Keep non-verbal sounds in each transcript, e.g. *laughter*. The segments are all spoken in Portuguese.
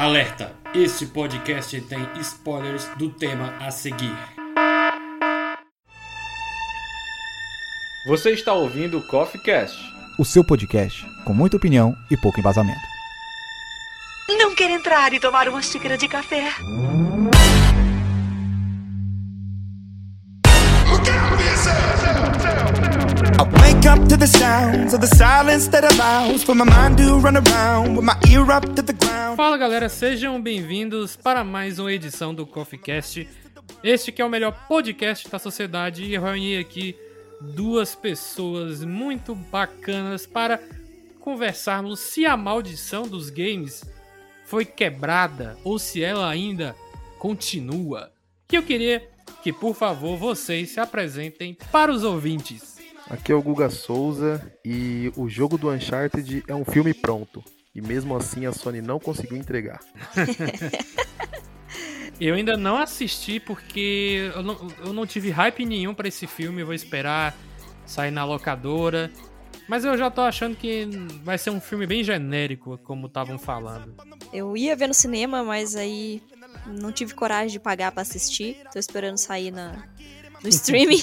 Alerta! Este podcast tem spoilers do tema a seguir. Você está ouvindo o Coffee Cast, o seu podcast com muita opinião e pouco embasamento. Não quer entrar e tomar uma xícara de café? I wake up to the sounds of the silence that allows for my mind to run around with my ear up to the ground. Fala galera, sejam bem-vindos para mais uma edição do Coffee Cast. Este que é o melhor podcast da sociedade e eu reuni aqui duas pessoas muito bacanas para conversarmos se a maldição dos games foi quebrada ou se ela ainda continua. Que eu queria que, por favor, vocês se apresentem para os ouvintes. Aqui é o Guga Souza e o jogo do Uncharted é um filme pronto. E mesmo assim a Sony não conseguiu entregar. *laughs* eu ainda não assisti porque eu não, eu não tive hype nenhum para esse filme. Eu vou esperar sair na locadora. Mas eu já tô achando que vai ser um filme bem genérico, como estavam falando. Eu ia ver no cinema, mas aí não tive coragem de pagar para assistir. Tô esperando sair na, no streaming.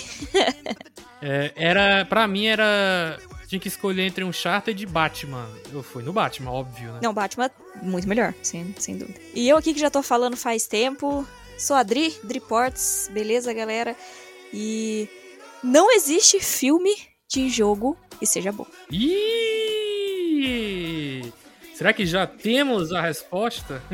*laughs* é, era, pra mim era. Tinha que escolher entre um charter e Batman. Eu fui no Batman, óbvio, né? Não, Batman muito melhor, sem, sem dúvida. E eu aqui que já tô falando faz tempo. Sou a Dri, Driports, beleza, galera? E não existe filme de jogo que seja bom. Ih! Será que já temos a resposta? *laughs*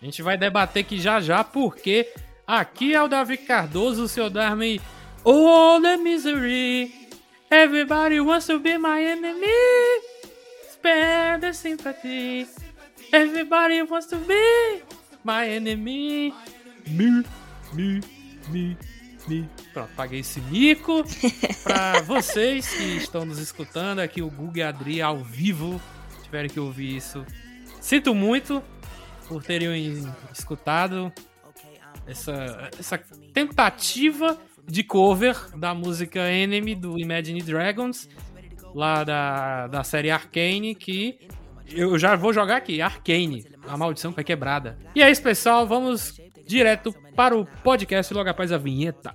a gente vai debater aqui já já, porque aqui é o Davi Cardoso, seu Darmy. Oh, the misery. Everybody wants to be my enemy. Spare the sympathy. Everybody wants to be my enemy. Me, me, me. Pronto, paguei esse mico. *laughs* Pra vocês que estão nos escutando, aqui o Google Adri ao vivo, tiverem que ouvir isso. Sinto muito por terem escutado essa, essa tentativa de cover da música Enemy do Imagine Dragons, lá da, da série Arcane, que eu já vou jogar aqui, Arcane, a maldição foi quebrada. E é isso, pessoal, vamos direto para o podcast logo após a vinheta.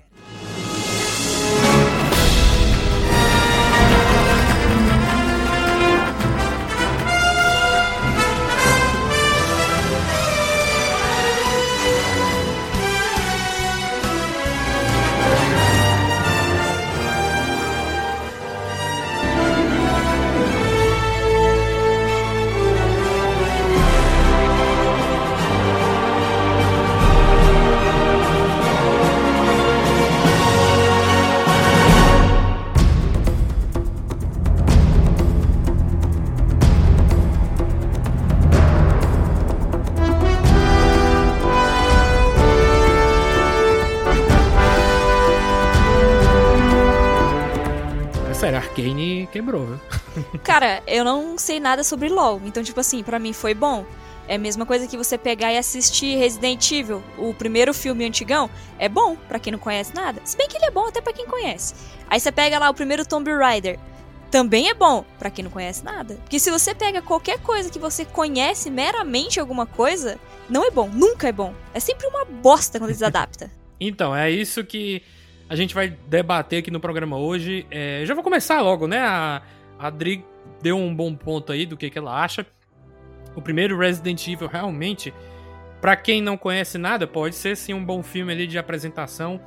Quebrou, viu? *laughs* Cara, eu não sei nada sobre LoL, então, tipo assim, para mim foi bom. É a mesma coisa que você pegar e assistir Resident Evil, o primeiro filme antigão, é bom para quem não conhece nada. Se bem que ele é bom até para quem conhece. Aí você pega lá o primeiro Tomb Raider, também é bom para quem não conhece nada. Porque se você pega qualquer coisa que você conhece meramente alguma coisa, não é bom, nunca é bom. É sempre uma bosta quando eles *laughs* adaptam. então, é isso que a gente vai debater aqui no programa hoje. É, já vou começar logo, né? A, a Adri deu um bom ponto aí do que, que ela acha. O primeiro Resident Evil realmente, para quem não conhece nada, pode ser sim um bom filme ali de apresentação.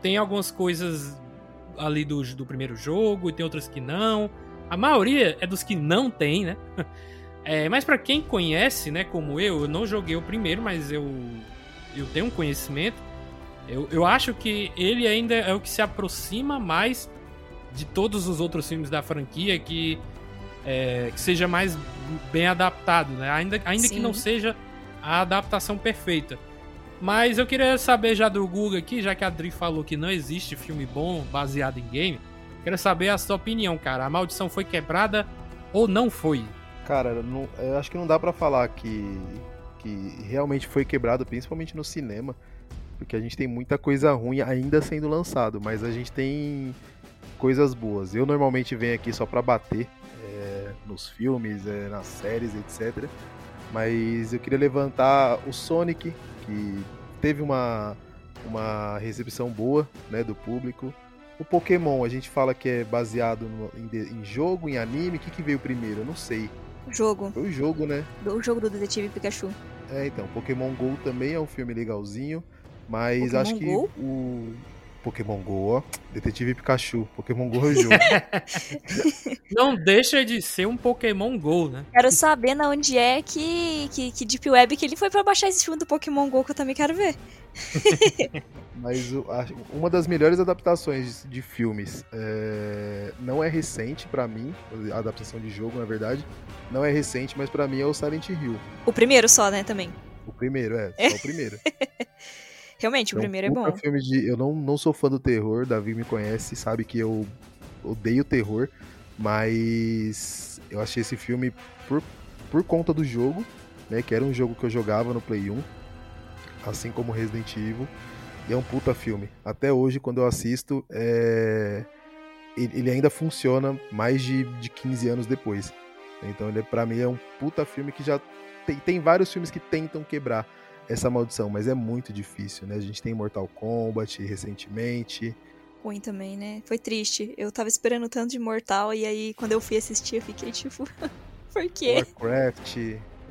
Tem algumas coisas ali do, do primeiro jogo e tem outras que não. A maioria é dos que não tem, né? *laughs* É, mas para quem conhece, né, como eu, eu não joguei o primeiro, mas eu, eu tenho um conhecimento. Eu, eu acho que ele ainda é o que se aproxima mais de todos os outros filmes da franquia que, é, que seja mais bem adaptado, né? Ainda, ainda que não seja a adaptação perfeita. Mas eu queria saber já do Google aqui, já que a Adri falou que não existe filme bom baseado em game. Quero saber a sua opinião, cara. A maldição foi quebrada ou não foi? Cara, não, eu acho que não dá para falar que, que realmente foi quebrado, principalmente no cinema porque a gente tem muita coisa ruim ainda sendo lançado, mas a gente tem coisas boas. Eu normalmente venho aqui só para bater é, nos filmes, é, nas séries, etc. Mas eu queria levantar o Sonic, que teve uma, uma recepção boa né, do público. O Pokémon, a gente fala que é baseado no- em, em jogo, em anime. O que, que veio primeiro? Eu não sei. Jogo. Foi o jogo, né? O jogo do Detetive Pikachu. É, então, Pokémon GO também é um filme legalzinho, mas Pokémon acho que Go? o Pokémon GO, ó, Detetive Pikachu, Pokémon GO é o *laughs* jogo. Não deixa de ser um Pokémon GO, né? Quero saber na onde é que, que, que Deep Web que ele foi pra baixar esse filme do Pokémon GO que eu também quero ver. *laughs* mas o- a- uma das melhores adaptações de, de filmes é, não é recente pra mim, a adaptação de jogo, na verdade, não é recente, mas pra mim é o Silent Hill. O primeiro só, né, também. O primeiro, é, só o primeiro. *laughs* Realmente, o É primeiro é bom. filme de. Eu não, não sou fã do terror, Davi me conhece, sabe que eu odeio terror, mas eu achei esse filme por, por conta do jogo, né? Que era um jogo que eu jogava no Play 1, assim como Resident Evil. E é um puta filme. Até hoje, quando eu assisto, é... ele, ele ainda funciona mais de, de 15 anos depois. Então, ele, pra mim, é um puta filme que já. Tem, tem vários filmes que tentam quebrar essa maldição, mas é muito difícil, né? A gente tem Mortal Kombat recentemente. Ruim também, né? Foi triste. Eu tava esperando tanto de Mortal e aí quando eu fui assistir eu fiquei tipo, *laughs* por quê? Warcraft,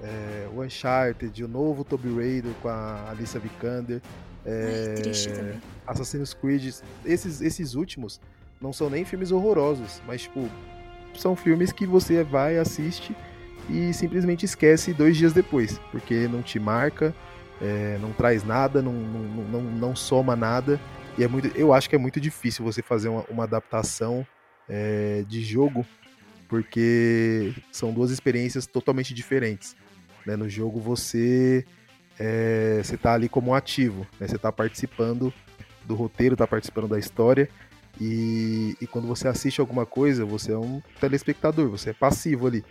é, o Uncharted, o novo Tomb Raider com a Alicia Vikander, é, Ai, triste também. Assassin's Creed. Esses, esses últimos não são nem filmes horrorosos, mas tipo, são filmes que você vai, assiste e simplesmente esquece dois dias depois, porque não te marca, é, não traz nada, não, não, não, não soma nada. E é muito, eu acho que é muito difícil você fazer uma, uma adaptação é, de jogo, porque são duas experiências totalmente diferentes. né? No jogo você é, você tá ali como ativo, né? você tá participando do roteiro, tá participando da história. E, e quando você assiste alguma coisa, você é um telespectador, você é passivo ali.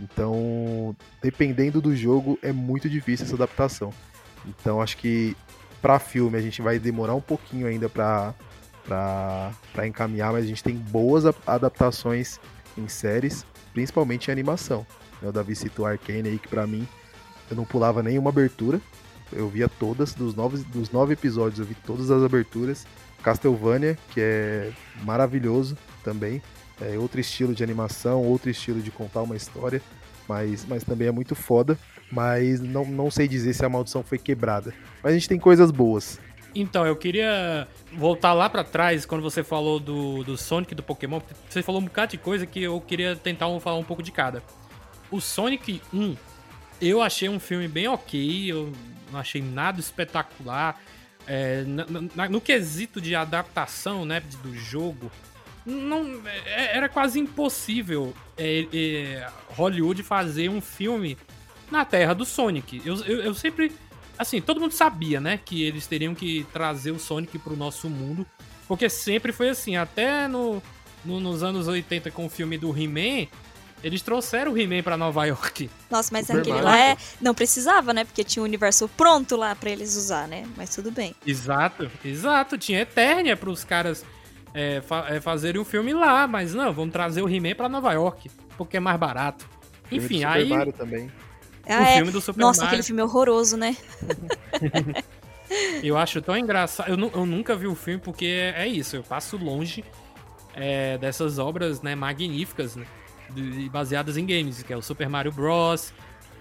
Então, dependendo do jogo, é muito difícil essa adaptação. Então, acho que para filme a gente vai demorar um pouquinho ainda para para encaminhar, mas a gente tem boas adaptações em séries, principalmente em animação. né? O Davi citou Arcane aí, que pra mim eu não pulava nenhuma abertura. Eu via todas, dos nove, dos nove episódios, eu vi todas as aberturas. Castlevania, que é maravilhoso também. É outro estilo de animação, outro estilo de contar uma história, mas, mas também é muito foda. Mas não, não sei dizer se a maldição foi quebrada. Mas a gente tem coisas boas. Então, eu queria voltar lá pra trás, quando você falou do, do Sonic do Pokémon. Você falou um bocado de coisa que eu queria tentar falar um pouco de cada. O Sonic 1, eu achei um filme bem ok, eu não achei nada espetacular. É, no quesito de adaptação né, do jogo, não, é- era quase impossível é, é, Hollywood fazer um filme na terra do Sonic. Eu, eu, eu sempre. Assim, todo mundo sabia, né? Que eles teriam que trazer o Sonic pro nosso mundo. Porque sempre foi assim. Até no, no- nos anos 80, com o filme do He-Man, eles trouxeram o He-Man pra Nova York. Nossa, mas Super aquele Mario. lá é... não precisava, né? Porque tinha o universo pronto lá pra eles usar, né? Mas tudo bem. Exato, exato. Tinha Eternia pros caras é, fa- é, fazerem o filme lá. Mas não, vamos trazer o He-Man pra Nova York. Porque é mais barato. Enfim, Super aí. Mario também. O Ah, é. filme do Super Nossa, Mario. aquele filme horroroso, né? *laughs* Eu acho tão engraçado. Eu, eu nunca vi o filme porque é, é isso. Eu passo longe é, dessas obras né, magníficas né, de- baseadas em games, que é o Super Mario Bros.,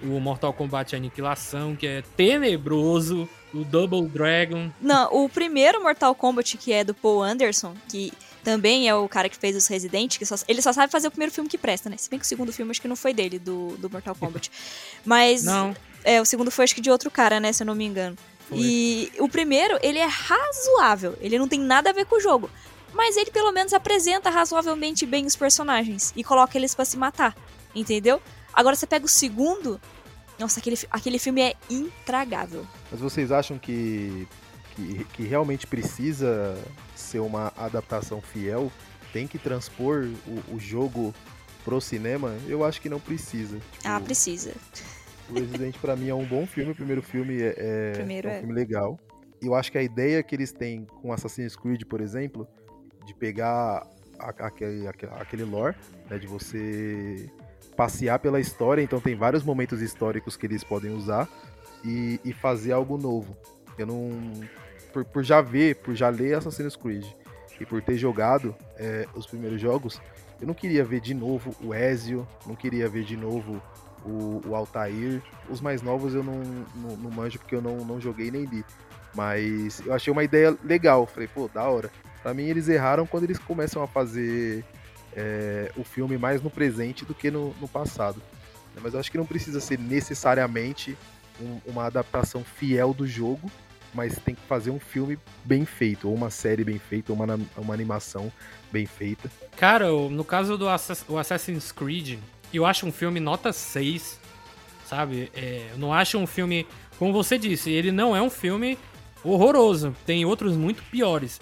o Mortal Kombat Aniquilação, que é tenebroso, o Double Dragon. Não, o primeiro Mortal Kombat, que é do Paul Anderson, que também é o cara que fez os Resident, que só- ele só sabe fazer o primeiro filme que presta, né? Se bem que o segundo filme acho que não foi dele, do, do Mortal Kombat. *laughs* Mas Não, é, o segundo foi acho que de outro cara, né? Se eu não me engano. Foi. E o primeiro, ele é razoável. Ele não tem nada a ver com o jogo. Mas ele pelo menos apresenta razoavelmente bem os personagens e coloca eles pra se matar. Entendeu? Agora você pega o segundo. Nossa, aquele, aquele filme é intragável. Mas vocês acham que, que, que realmente precisa ser uma adaptação fiel? Tem que transpor o, o jogo pro cinema? Eu acho que não precisa. Tipo, Ah, precisa. O Resident pra mim é um bom filme. O primeiro filme é, é- Primeiro é um é. filme legal. Eu acho que a ideia que eles têm com Assassin's Creed, por exemplo, de pegar a- aquele, aquele, aquele lore, né, de você passear pela história, então tem vários momentos históricos que eles podem usar e, e fazer algo novo. Eu não. Por, por, já ver, por já ler Assassin's Creed e por ter jogado é, os primeiros jogos, eu não queria ver de novo o Ezio, não queria ver de novo o, o Altair. Os mais novos eu não, não, não manjo porque eu não, não joguei nem li. Mas eu achei uma ideia legal. Falei, pô, da hora. Pra mim, eles erraram quando eles começam a fazer é, o filme mais no presente do que no, no passado. Mas eu acho que não precisa ser necessariamente um, uma adaptação fiel do jogo, mas tem que fazer um filme bem feito, ou uma série bem feita, ou uma, uma animação bem feita. Cara, no caso do Assassin's Creed, eu acho um filme nota 6, sabe? É, eu não acho um filme, como você disse, ele não é um filme horroroso, tem outros muito piores.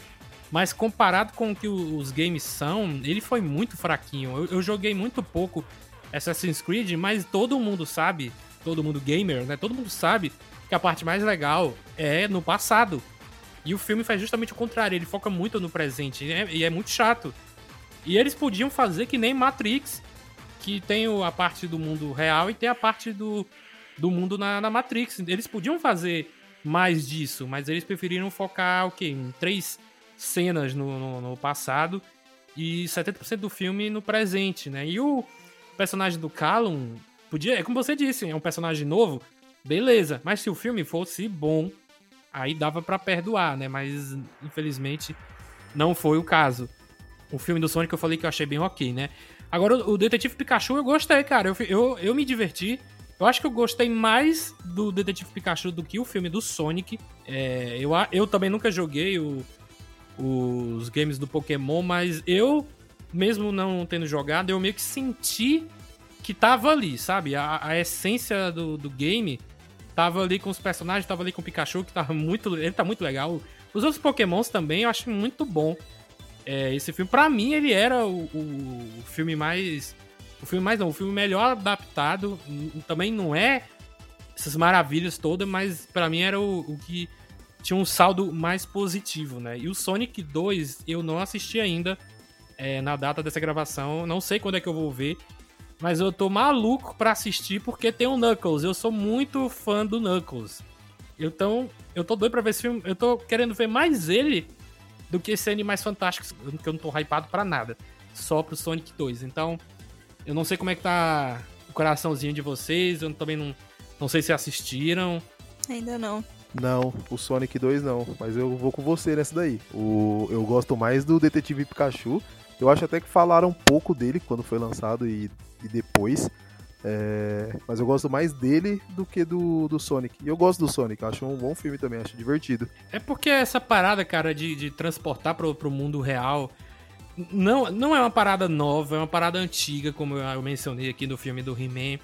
Mas comparado com o que os games são, ele foi muito fraquinho. Eu, eu joguei muito pouco Assassin's Creed, mas todo mundo sabe, todo mundo gamer, né? Todo mundo sabe que a parte mais legal é no passado. E o filme faz justamente o contrário, ele foca muito no presente e é, e é muito chato. E eles podiam fazer que nem Matrix, que tem a parte do mundo real e tem a parte do, do mundo na, na Matrix. Eles podiam fazer mais disso, mas eles preferiram focar o quê? em três cenas no, no, no passado e 70% do filme no presente, né? E o personagem do Callum podia, é como você disse, é um personagem novo, beleza. Mas se o filme fosse bom, aí dava para perdoar, né? Mas infelizmente não foi o caso. O filme do Sonic eu falei que eu achei bem ok, né? Agora o Detetive Pikachu eu gostei, cara. Eu, eu, eu me diverti. Eu acho que eu gostei mais do Detetive Pikachu do que o filme do Sonic. É, eu, eu também nunca joguei o, os games do Pokémon, mas eu, mesmo não tendo jogado, eu meio que senti que tava ali, sabe? A, a essência do, do game tava ali com os personagens, tava ali com o Pikachu, que tava muito. Ele tá muito legal. Os outros Pokémons também eu acho muito bom. É, esse filme, para mim, ele era o, o, o, filme mais. O filme mais não, o filme melhor adaptado. Também não é essas maravilhas todas, mas para mim era o, o que tinha um saldo mais positivo, né? E o Sonic 2 eu não assisti ainda é, na data dessa gravação, não sei quando é que eu vou ver, mas eu tô maluco pra assistir porque tem o Knuckles. Eu sou muito fã do Knuckles. Então, eu tô doido pra ver esse filme. Eu tô querendo ver mais ele do que esse Animais Fantásticos, que eu não tô hypado pra nada. Só pro Sonic 2. Então, eu não sei como é que tá o coraçãozinho de vocês. Eu também não, não sei se assistiram. Ainda não. Não, o Sonic 2 não, mas eu vou com você nessa daí. O, eu gosto mais do Detetive Pikachu. Eu acho até que falaram um pouco dele quando foi lançado e, e depois. É, mas eu gosto mais dele do que do, do Sonic. E eu gosto do Sonic, acho um bom filme também, acho divertido. É porque essa parada, cara, de, de transportar pro, pro mundo real não, não é uma parada nova, é uma parada antiga, como eu mencionei aqui no filme do He-Man.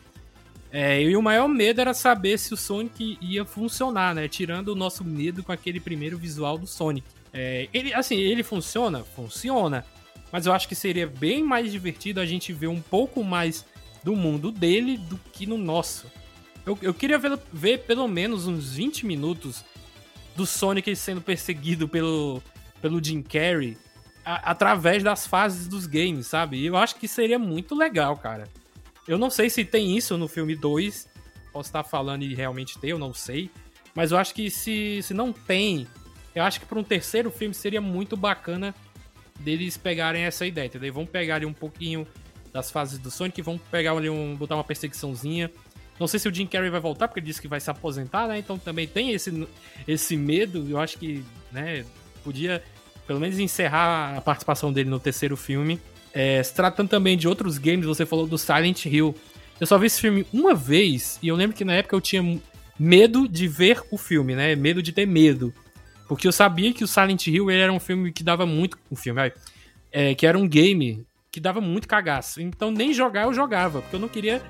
É, e o maior medo era saber se o Sonic ia funcionar, né? Tirando o nosso medo com aquele primeiro visual do Sonic. É, ele, assim, ele funciona? Funciona. Mas eu acho que seria bem mais divertido a gente ver um pouco mais do mundo dele do que no nosso. Eu, eu queria ver, ver pelo menos uns 20 minutos do Sonic sendo perseguido pelo, pelo Jim Carrey a, através das fases dos games, sabe? E eu acho que seria muito legal, cara. Eu não sei se tem isso no filme 2. Posso estar falando e realmente ter, eu não sei. Mas eu acho que se, se não tem, eu acho que para um terceiro filme seria muito bacana deles pegarem essa ideia, entendeu? Vão pegar ali um pouquinho das fases do Sonic, vão pegar ali um. botar uma perseguiçãozinha. Não sei se o Jim Carrey vai voltar, porque ele disse que vai se aposentar, né? Então também tem esse, esse medo. Eu acho que, né, podia pelo menos encerrar a participação dele no terceiro filme. É, se tratando também de outros games, você falou do Silent Hill. Eu só vi esse filme uma vez e eu lembro que na época eu tinha medo de ver o filme, né? Medo de ter medo. Porque eu sabia que o Silent Hill era um filme que dava muito. Um filme, é, que era um game que dava muito cagaço. Então nem jogar eu jogava, porque eu não queria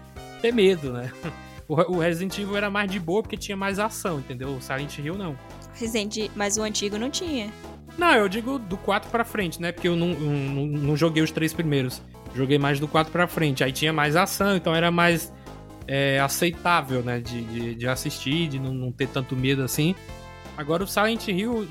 ter medo, né? *laughs* O Resident Evil era mais de boa porque tinha mais ação, entendeu? O Silent Hill não. Resident, mas o antigo não tinha. Não, eu digo do 4 pra frente, né? Porque eu não, não, não joguei os três primeiros. Joguei mais do 4 pra frente. Aí tinha mais ação, então era mais é, aceitável, né? De, de, de, assistir, de não, não ter tanto medo assim. Agora o Silent Hill.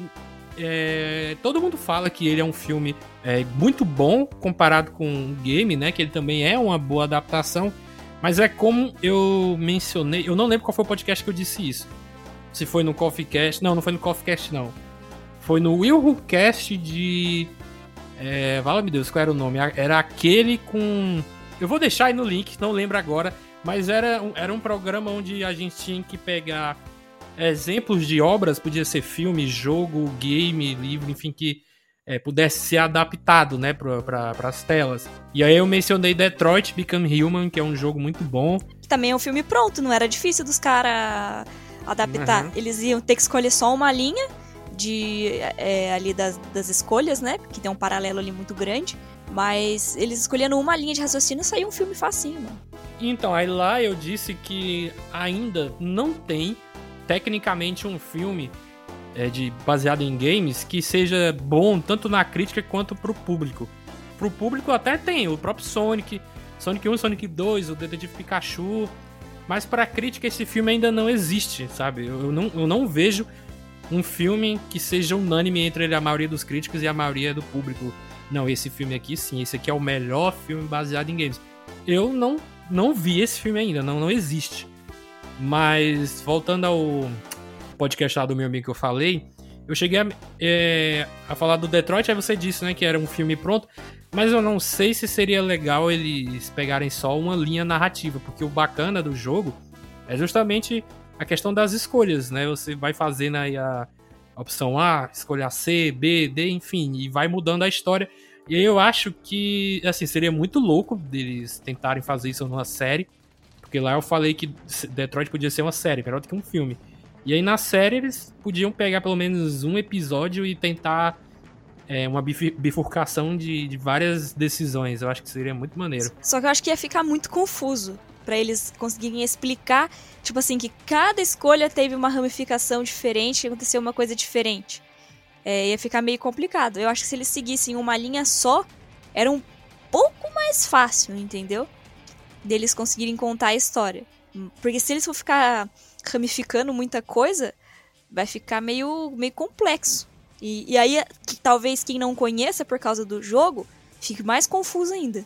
É, todo mundo fala que ele é um filme é, muito bom comparado com o game, né? Que ele também é uma boa adaptação. Mas é como eu mencionei, eu não lembro qual foi o podcast que eu disse isso. Se foi no Coffee Cast, não, não foi no Coffee Cast não. Foi no Will Cast de é, Vala-me Deus, qual era o nome? Era aquele com. Eu vou deixar aí no link, não lembro agora. Mas era um, era um programa onde a gente tinha que pegar exemplos de obras, podia ser filme, jogo, game, livro, enfim, que é, pudesse ser adaptado, né, para as telas. E aí eu mencionei Detroit Become Human, que é um jogo muito bom. Também é um filme pronto, não era difícil dos caras adaptar. Uhum. Eles iam ter que escolher só uma linha de é, ali das, das escolhas, né, que tem um paralelo ali muito grande. Mas eles escolhendo uma linha de raciocínio saiu um filme facinho, mano. Então, aí lá eu disse que ainda não tem tecnicamente um filme é, de baseado em games que seja bom tanto na crítica quanto pro público. Pro público até tem o próprio Sonic, Sonic 1, Sonic 2, o Detetive Pikachu, mas para crítica esse filme ainda não existe, sabe? Eu não, eu não vejo um filme que seja unânime entre a maioria dos críticos e a maioria do público. Não, esse filme aqui sim, esse aqui é o melhor filme baseado em games. Eu não, não vi esse filme ainda, não, não existe. Mas voltando ao podcast lá do meu amigo que eu falei, eu cheguei a, é, a falar do Detroit, aí você disse, né, que era um filme pronto, mas eu não sei se seria legal eles pegarem só uma linha narrativa, porque o bacana do jogo é justamente a questão das escolhas, né? Você vai fazendo aí a opção A, escolha C, B, D, enfim, e vai mudando a história. E eu acho que, assim, seria muito louco deles tentarem fazer isso numa série, porque lá eu falei que Detroit podia ser uma série, melhor do que um filme. E aí na série eles podiam pegar pelo menos um episódio e tentar é, uma bifurcação de, de, várias decisões. Eu acho que seria muito maneiro. Só que eu acho que ia ficar muito confuso para eles conseguirem explicar, tipo assim, que cada escolha teve uma ramificação diferente, aconteceu uma coisa diferente. É, ia ficar meio complicado. Eu acho que se eles seguissem uma linha só, era um pouco mais fácil, entendeu? Deles conseguirem contar a história. Porque se eles for ficar ramificando muita coisa, vai ficar meio, meio complexo. E, e aí, que, talvez quem não conheça por causa do jogo, fique mais confuso ainda.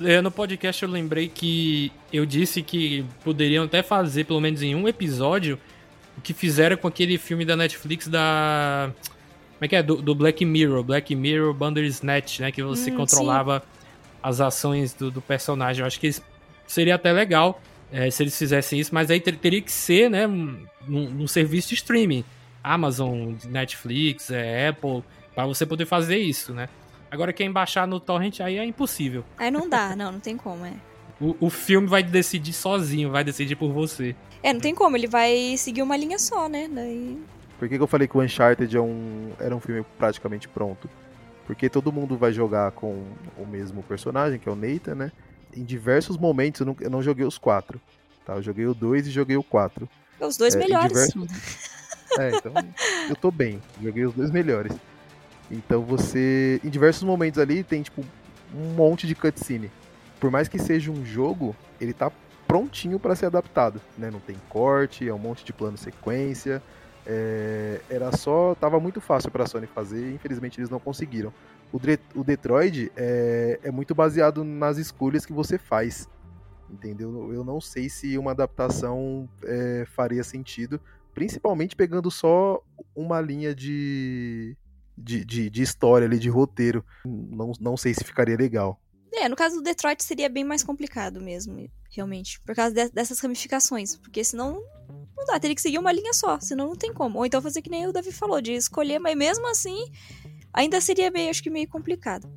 É, no podcast eu lembrei que eu disse que poderiam até fazer, pelo menos em um episódio, o que fizeram com aquele filme da Netflix da. Como é que é? Do, do Black Mirror, Black Mirror Bandersnatch, né? Que você hum, controlava sim. as ações do, do personagem. Eu acho que seria até legal é, se eles fizessem isso, mas aí ter, teria que ser, né, num, num, serviço de streaming. Amazon, Netflix, é, Apple, para você poder fazer isso, né? Agora quem baixar no torrent aí é impossível. Aí não dá, não, não tem como, é. O, o filme vai decidir sozinho, vai decidir por você. É, não tem como, ele vai seguir uma linha só, né? Daí... Por que, que eu falei que o Uncharted é um, era um filme praticamente pronto? Porque todo mundo vai jogar com o mesmo personagem, que é o Nathan, né? Em diversos momentos, eu não, eu não joguei os quatro. Tá? Eu joguei o 2 e joguei o 4. Os dois é, melhores. Diversos... é, então eu tô bem. Joguei os dois melhores. Então você. Em diversos momentos ali tem tipo um monte de cutscene. Por mais que seja um jogo, ele tá prontinho para ser adaptado. Né? Não tem corte, é um monte de plano sequência. É... era só. Tava muito fácil pra Sony fazer, infelizmente eles não conseguiram o, o Detroit é, é muito baseado nas escolhas que você faz. Entendeu? Eu não sei se uma adaptação é, faria sentido, principalmente pegando só uma linha de, de, de, de, história ali, de roteiro. Não, não sei se ficaria legal. É, no caso do Detroit seria bem mais complicado mesmo, realmente. Por causa de, dessas ramificações. Porque senão não dá, teria que seguir uma linha só, senão não tem como. Ou então fazer que nem o Davi falou, de escolher, mas mesmo assim ainda seria meio, acho que meio complicado.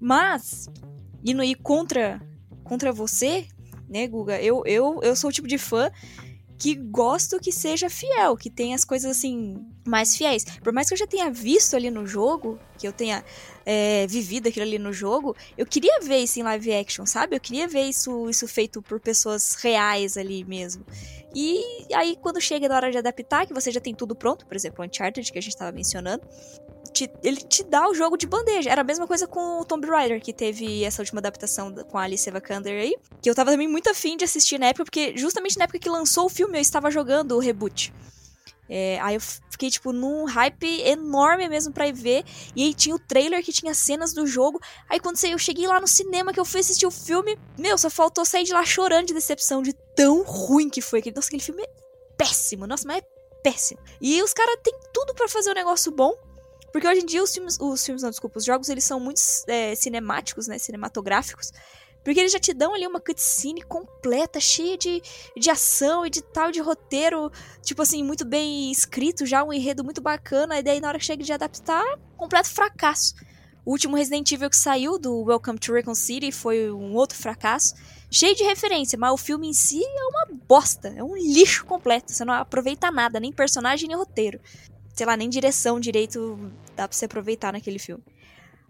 Mas, indo aí contra, contra você, né, Guga, eu, eu, eu sou o tipo de fã que gosto que seja fiel, que tenha as coisas assim mais fiéis. Por mais que eu já tenha visto ali no jogo, que eu tenha é, vivido aquilo ali no jogo, eu queria ver isso em live action, sabe? Eu queria ver isso, isso feito por pessoas reais ali mesmo. E aí, quando chega na hora de adaptar, que você já tem tudo pronto, por exemplo, o Uncharted, que a gente estava mencionando, te, ele te dá o jogo de bandeja. Era a mesma coisa com o Tomb Raider, que teve essa última adaptação com a Alice Vikander aí, que eu tava também muito afim de assistir na época, porque justamente na época que lançou o filme eu estava jogando o reboot. É, aí eu fiquei, tipo, num hype enorme mesmo pra ir ver. E aí tinha o trailer que tinha cenas do jogo. Aí quando eu cheguei lá no cinema que eu fui assistir o filme, meu, só faltou sair de lá chorando de decepção, de tão ruim que foi. Nossa, aquele filme é péssimo. Nossa, mas é péssimo. E os caras têm tudo para fazer um negócio bom. Porque hoje em dia os filmes, os filmes não, desculpa, os jogos eles são muito é, cinemáticos, né, cinematográficos. Porque eles já te dão ali uma cutscene completa, cheia de, de ação e de tal, de roteiro, tipo assim, muito bem escrito, já um enredo muito bacana, e daí na hora que chega de adaptar, completo fracasso. O último Resident Evil que saiu do Welcome to Raccoon City foi um outro fracasso, cheio de referência, mas o filme em si é uma bosta, é um lixo completo, você não aproveita nada, nem personagem nem roteiro. Sei lá, nem direção direito dá pra você aproveitar naquele filme.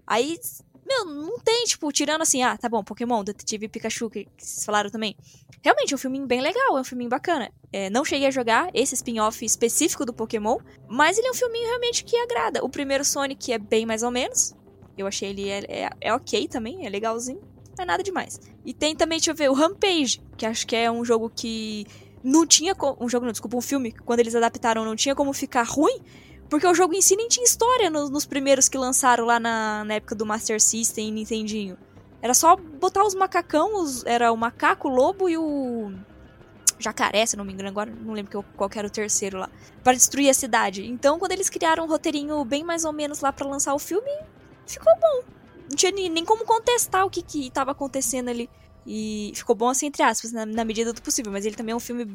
Aí meu, não tem, tipo, tirando assim, ah, tá bom, Pokémon, Detetive Pikachu, que, vocês falaram também. Realmente, é um filminho bem legal, é um filminho bacana. É, não cheguei a jogar esse spin-off específico do Pokémon, mas ele é um filminho realmente que agrada. O primeiro Sonic é bem mais ou menos. Eu achei ele é, é, é ok também, é legalzinho. Não é nada demais. E tem também, deixa eu ver, o Rampage, que acho que é um jogo que não tinha. Um jogo, não, desculpa, um filme, quando eles adaptaram, não tinha como ficar ruim. Porque o jogo em si nem tinha história nos, nos primeiros que lançaram lá na, na, época do Master System e Nintendinho. Era só botar os macacão, os, era o macaco, o lobo e o jacaré, se não me engano, agora não lembro qual era o terceiro lá, para destruir a cidade. Então, quando eles criaram um roteirinho bem mais ou menos lá para lançar o filme, ficou bom. Não tinha nem como contestar o que que tava acontecendo ali. E ficou bom assim, entre aspas, na, na medida do possível, mas ele também é um filme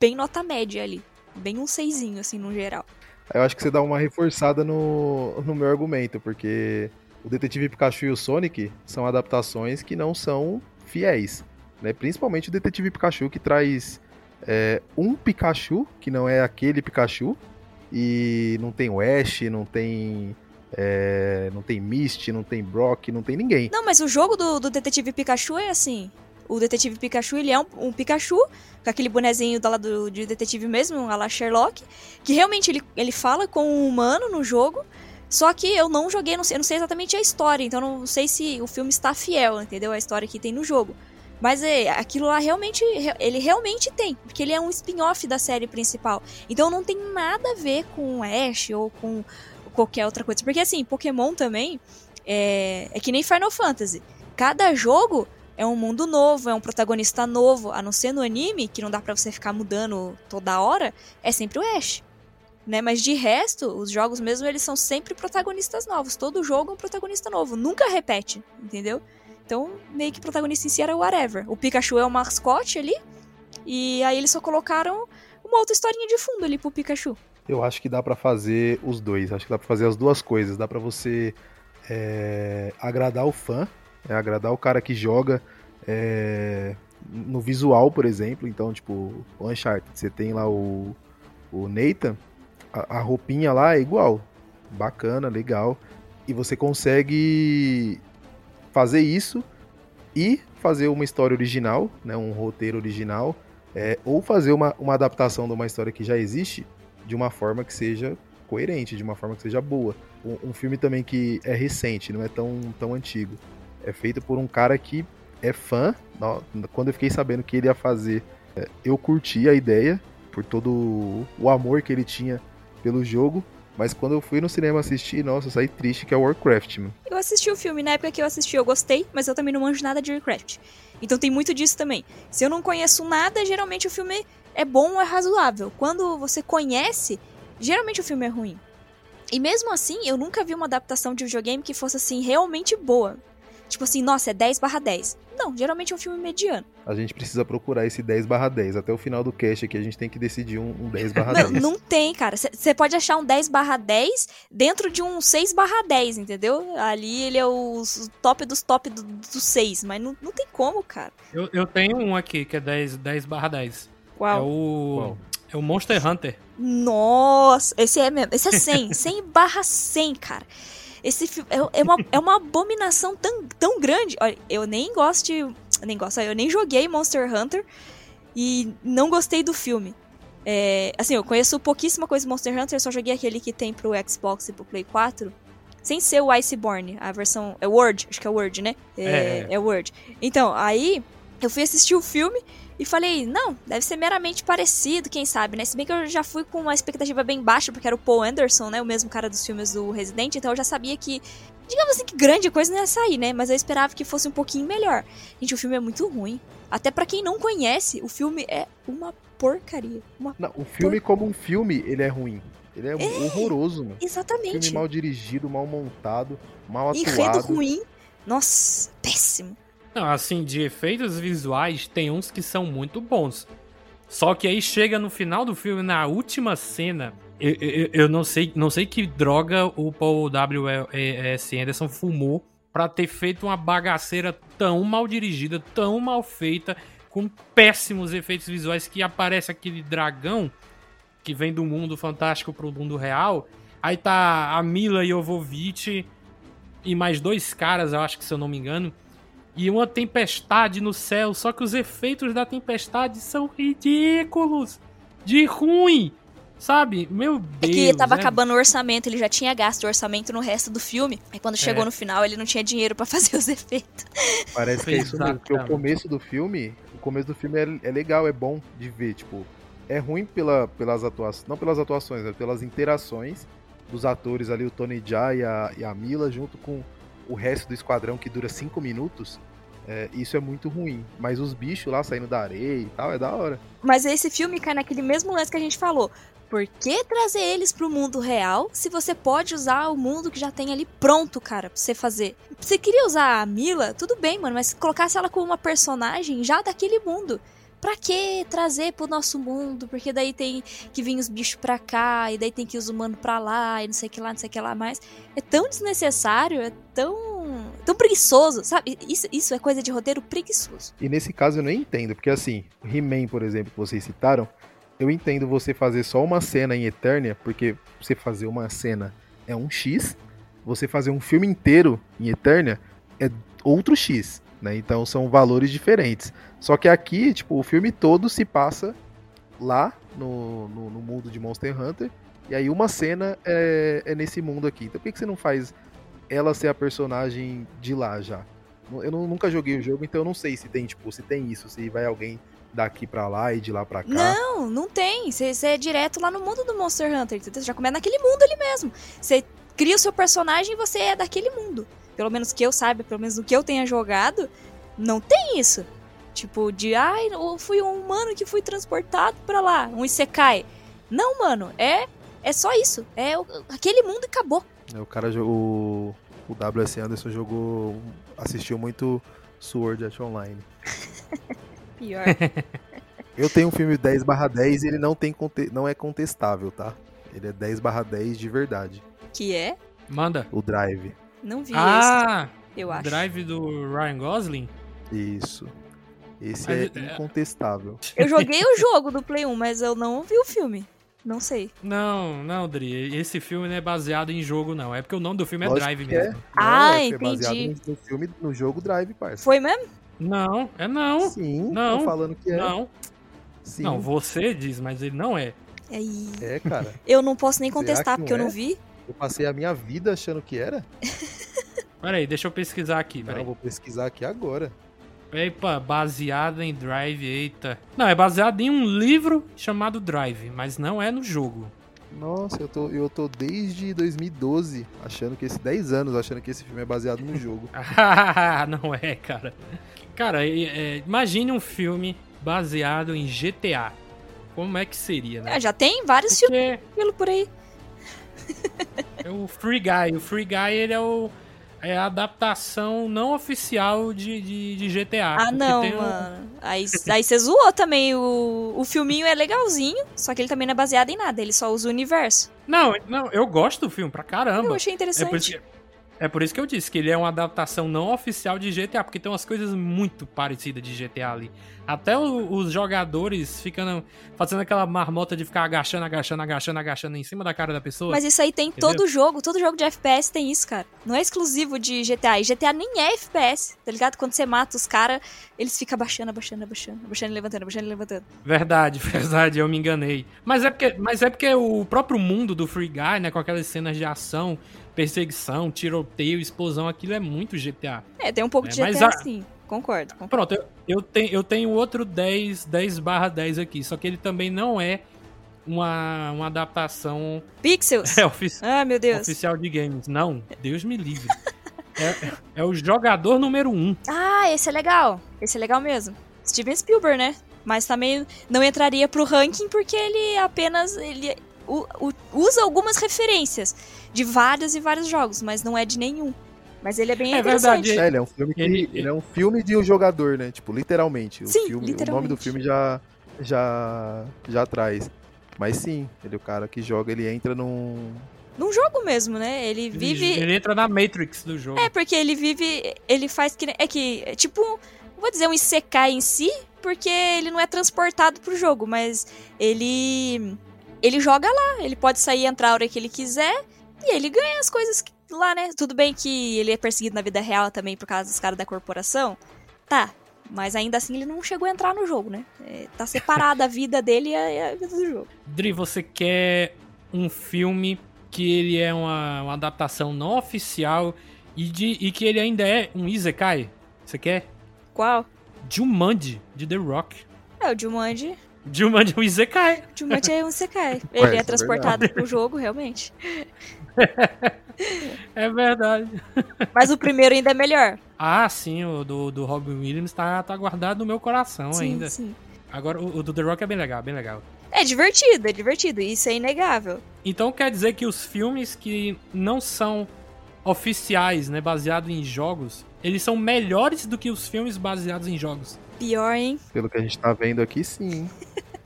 bem nota média ali. Bem um seisinho, assim, no geral. Eu acho que você dá uma reforçada no, no meu argumento, porque o Detetive Pikachu e o Sonic são adaptações que não são fiéis. Né? Principalmente o Detetive Pikachu, que traz é, um Pikachu, que não é aquele Pikachu, e não tem o Ash, não tem. É, não tem Misty, não tem Brock, não tem ninguém. Não, mas o jogo do, do Detetive Pikachu é assim o detetive Pikachu, ele é um, um Pikachu, com aquele bonezinho do, de detetive mesmo, a lá Sherlock, que realmente ele, ele fala com um humano no jogo, só que eu não joguei, não sei, não sei exatamente a história, então não sei se o filme está fiel, entendeu? A história que tem no jogo. Mas é, aquilo lá realmente, ele realmente tem, porque ele é um spin-off da série principal. Então não tem nada a ver com Ash ou com qualquer outra coisa. Porque assim, Pokémon também é, é que nem Final Fantasy. Cada jogo é um mundo novo, é um protagonista novo, a não ser no anime, que não dá para você ficar mudando toda hora, é sempre o Ash. Né? Mas de resto, os jogos mesmo, eles são sempre protagonistas novos. Todo jogo é um protagonista novo, nunca repete, entendeu? Então, meio que o protagonista em si era o whatever. O Pikachu é o mascote ali, e aí eles só colocaram uma outra historinha de fundo ali pro Pikachu. Eu acho que dá para fazer os dois, acho que dá pra fazer as duas coisas. Dá para você é, agradar o fã, é agradar o cara que joga é, no visual, por exemplo. Então, tipo, Uncharted, você tem lá o, o Nathan, a, a roupinha lá é igual. Bacana, legal. E você consegue fazer isso e fazer uma história original, né, um roteiro original, é, ou fazer uma, uma adaptação de uma história que já existe de uma forma que seja coerente, de uma forma que seja boa. Um, um filme também que é recente, não é tão, tão antigo é feito por um cara que é fã. Quando eu fiquei sabendo que ele ia fazer, é, eu curti a ideia, por todo o amor que ele tinha pelo jogo. Mas quando eu fui no cinema assistir, nossa, eu saí triste que é Warcraft, mano. Eu assisti o filme, na época que eu assisti eu gostei, mas eu também não manjo nada de Warcraft. Então tem muito disso também. Se eu não conheço nada, geralmente o filme é bom ou é razoável. Quando você conhece, geralmente o filme é ruim. E mesmo assim, eu nunca vi uma adaptação de videogame que fosse assim realmente boa. Tipo assim, nossa, é 10 barra 10. Não, geralmente é um filme mediano. A gente precisa procurar esse 10 barra 10. Até o final do cast aqui a gente tem que decidir um, um 10 barra 10. Não, não tem, cara. Você pode achar um 10 barra 10 dentro de um 6 barra 10, entendeu? Ali ele é o top dos top do, do 6, mas não, não tem como, cara. Eu, eu tenho um aqui que é 10, 10 barra 10. Qual? É o... Qual? É o Monster Hunter. Nossa, esse é mesmo. Esse é 100. 100 *laughs* barra 100, cara. Esse filme é, é, uma, é uma abominação tão, tão grande. Olha, eu nem gosto de. Nem gosto, eu nem joguei Monster Hunter e não gostei do filme. É, assim, eu conheço pouquíssima coisa de Monster Hunter, só joguei aquele que tem pro Xbox e pro Play 4. Sem ser o Iceborne, a versão. É Word, acho que é Word, né? É, é. é Word. Então, aí eu fui assistir o filme E falei, não, deve ser meramente parecido, quem sabe, né? Se bem que eu já fui com uma expectativa bem baixa, porque era o Paul Anderson, né? O mesmo cara dos filmes do Resident, então eu já sabia que, digamos assim, que grande coisa não ia sair, né? Mas eu esperava que fosse um pouquinho melhor. Gente, o filme é muito ruim. Até pra quem não conhece, o filme é uma porcaria. Uma... Não, o filme como um filme, ele é ruim. Ele é, horroroso, mano. Exatamente. Filme mal dirigido, mal montado, mal Enredo atuado. ruim. Nossa, péssimo. Não, assim, de efeitos visuais, tem uns que são muito bons. Só que aí chega no final do filme, na última cena, eu, eu, eu não sei não sei que droga o Paul W.S. Anderson fumou pra ter feito uma bagaceira tão mal dirigida, tão mal feita, com péssimos efeitos visuais que aparece aquele dragão que vem do mundo fantástico pro mundo real. Aí tá a Mila Jovovich e mais dois caras, eu acho que se eu não me engano. E uma tempestade no céu, só que os efeitos da tempestade são ridículos. De ruim. Sabe? Meu É Deus. que tava é- acabando o orçamento, ele já tinha gasto o orçamento no resto do filme. Aí quando chegou É. no final, ele não tinha dinheiro pra *laughs* fazer os efeitos. Parece que é isso mesmo, porque o começo do filme, o começo do filme é, é legal, é bom de ver, tipo, é ruim pela, pelas atuações, não pelas atuações, é pelas interações dos atores ali, o Tony Jaa e a, e a Mila, junto com o resto do esquadrão que dura cinco minutos, é, isso é muito ruim. Mas os bichos lá saindo da areia e tal, é da hora. Mas esse filme cai naquele mesmo lance que a gente falou. Por que trazer eles pro mundo real se você pode usar o mundo que já tem ali pronto, cara, pra você fazer? Você queria usar a Mila? Tudo bem, mano, mas se colocasse ela como uma personagem já daquele mundo. Pra que trazer pro nosso mundo? Porque daí tem que vir os bichos pra cá, e daí tem que ir os humanos pra lá, e não sei o que lá, não sei o que lá mais. É tão desnecessário, é tão. tão preguiçoso, sabe? Isso, isso é coisa de roteiro preguiçoso. E nesse caso eu nem entendo, porque assim, He-Man, por exemplo, que vocês citaram, eu entendo você fazer só uma cena em Eternia, porque você fazer uma cena é um X, você fazer um filme inteiro em Eternia é outro X, né? Então são valores diferentes. Só que aqui, tipo, o filme todo se passa lá no, no, no mundo de Monster Hunter, e aí uma cena é, é nesse mundo aqui. Então por que, que você não faz ela ser a personagem de lá já? Eu não- nunca joguei o jogo, então eu não sei se tem, tipo, se tem isso, se vai alguém daqui pra lá e de lá pra cá. Não, não tem. Você é direto lá no mundo do Monster Hunter. Você já começa naquele mundo ali mesmo. Você cria o seu personagem e você é daquele mundo. Pelo menos que eu saiba, pelo menos do que eu tenha jogado, não tem isso. Tipo, de ai, eu fui um humano que fui transportado pra lá, um Isekai. Não, mano, é é só isso. É o- aquele mundo e acabou. É, O cara jogou. O W.S. Anderson jogou. assistiu muito Sword Art Online. *laughs* Pior. *laughs* Eu tenho um filme 10 10 e ele não, tem conte- não é contestável, tá? Ele é 10 10 de verdade. que é? Manda. O Drive. Não vi Ah! esse, eu acho. Drive do Ryan Gosling? Isso. Esse Mas, é é- incontestável. Eu joguei o *laughs* jogo do Play 1, mas eu não vi o filme. Não sei. Não, não, Dri. Esse filme não é baseado em jogo, não. É porque o nome do filme é Lógico Drive que é. mesmo. Ah, é, foi baseado entendi. no, no filme, no jogo Drive, parça. Foi mesmo? Não, é não. Sim, Não. tô falando que é. Não, Sim, não, você diz, mas ele não é. Aí. é, cara. Eu não posso nem contestar que porque eu não não é? vi. Eu passei a minha vida achando que era. *laughs* Peraí, deixa eu pesquisar aqui, Não, peraí. vou pesquisar aqui agora. Epa, baseado em Drive, eita. Não, é baseado em um livro chamado Drive, mas não é no jogo. Nossa, eu tô, eu tô desde 2012 achando que esse 10 anos achando que esse filme é baseado no jogo. *laughs* *laughs* não é, cara. Cara, é- é, imagine um filme baseado em GTA. Como é que seria, né? Ah, já tem vários filmes Porque por aí. É o Free Guy. O Free Guy, ele é o... É a adaptação não oficial de, de, de GTA. Ah, não, um- mano. Aí, aí você zoou também. O, o filminho é legalzinho, só que ele também não é baseado em nada. Ele só usa o universo. Não, não, eu gosto do filme pra caramba. Eu achei É interessante. que, é por isso que eu disse que ele é uma adaptação não oficial de GTA, porque tem umas coisas muito parecidas de GTA ali. Até o- os jogadores ficando fazendo aquela marmota de ficar agachando, agachando, agachando, agachando em cima da cara da pessoa. Mas isso aí tem em Entendeu? todo jogo. Todo jogo de FPS tem isso, cara. Não é exclusivo de GTA. E GTA nem é FPS, tá ligado? Quando você mata os caras, eles ficam abaixando, abaixando, abaixando, abaixando e levantando, abaixando e levantando. Verdade, *laughs* verdade, eu me enganei. Mas é porque, mas é porque o próprio mundo do Free Guy, né, com aquelas cenas de ação, perseguição, tiroteio, explosão, aquilo é muito GTA. É, tem um pouco É, de GTA a- sim. concordo. concordo. Pronto, eu, eu, tenho, eu tenho outro 10, 10 barra 10 aqui, só que ele também não é uma, uma adaptação Pixels? *laughs* é, ofici- Ah, meu Deus. oficial de games. Não, Deus me livre. *laughs* é, é o jogador número 1. Um. Ah, esse é legal. Esse é legal mesmo. Steven Spielberg, né? Mas também não entraria pro ranking porque ele apenas ele usa algumas referências de vários e vários jogos, mas não é de nenhum. Mas ele é bem É interessante. verdade. É, ele é um filme que, Ele- ele, é um filme de um jogador, né? Tipo, literalmente. O, Sim, filme, o nome literalmente. do filme já, já, já traz. Mas sim, ele é o cara que joga, ele entra num. Num jogo mesmo, né? Ele vive. ele entra na Matrix do jogo. É, porque ele vive. Ele faz que. É que. É tipo. não Vou dizer um Isekai em si, porque ele não é transportado pro jogo, mas ele. Ele joga lá. Ele pode sair e entrar a hora que ele quiser. E ele ganha as coisas lá, né? Tudo bem que ele é perseguido na vida real também por causa dos caras da corporação. Tá. Mas ainda assim ele não chegou a entrar no jogo, né? É, tá separada a vida dele e a, a vida do jogo. Dri, você quer um filme que ele é uma, uma adaptação não oficial e, de, e que ele ainda é um Isekai? Você quer? Qual? Jumanji, de The Rock. É, o Jumanji. Jumanji é um Isekai. Jumanji é um Isekai. Ele é é transportado pro jogo, realmente. *laughs* É verdade. Mas o primeiro ainda é melhor. Ah, sim, o do, do Robin Williams tá, tá guardado no meu coração sim, ainda. sim. Agora, o, o do The Rock é bem legal, bem legal. É divertido, é divertido. Isso é inegável. Então quer dizer que os filmes que não são oficiais, né, baseados em jogos, eles são melhores do que os filmes baseados em jogos. Pior, hein? Pelo que a gente tá vendo aqui, sim. *laughs*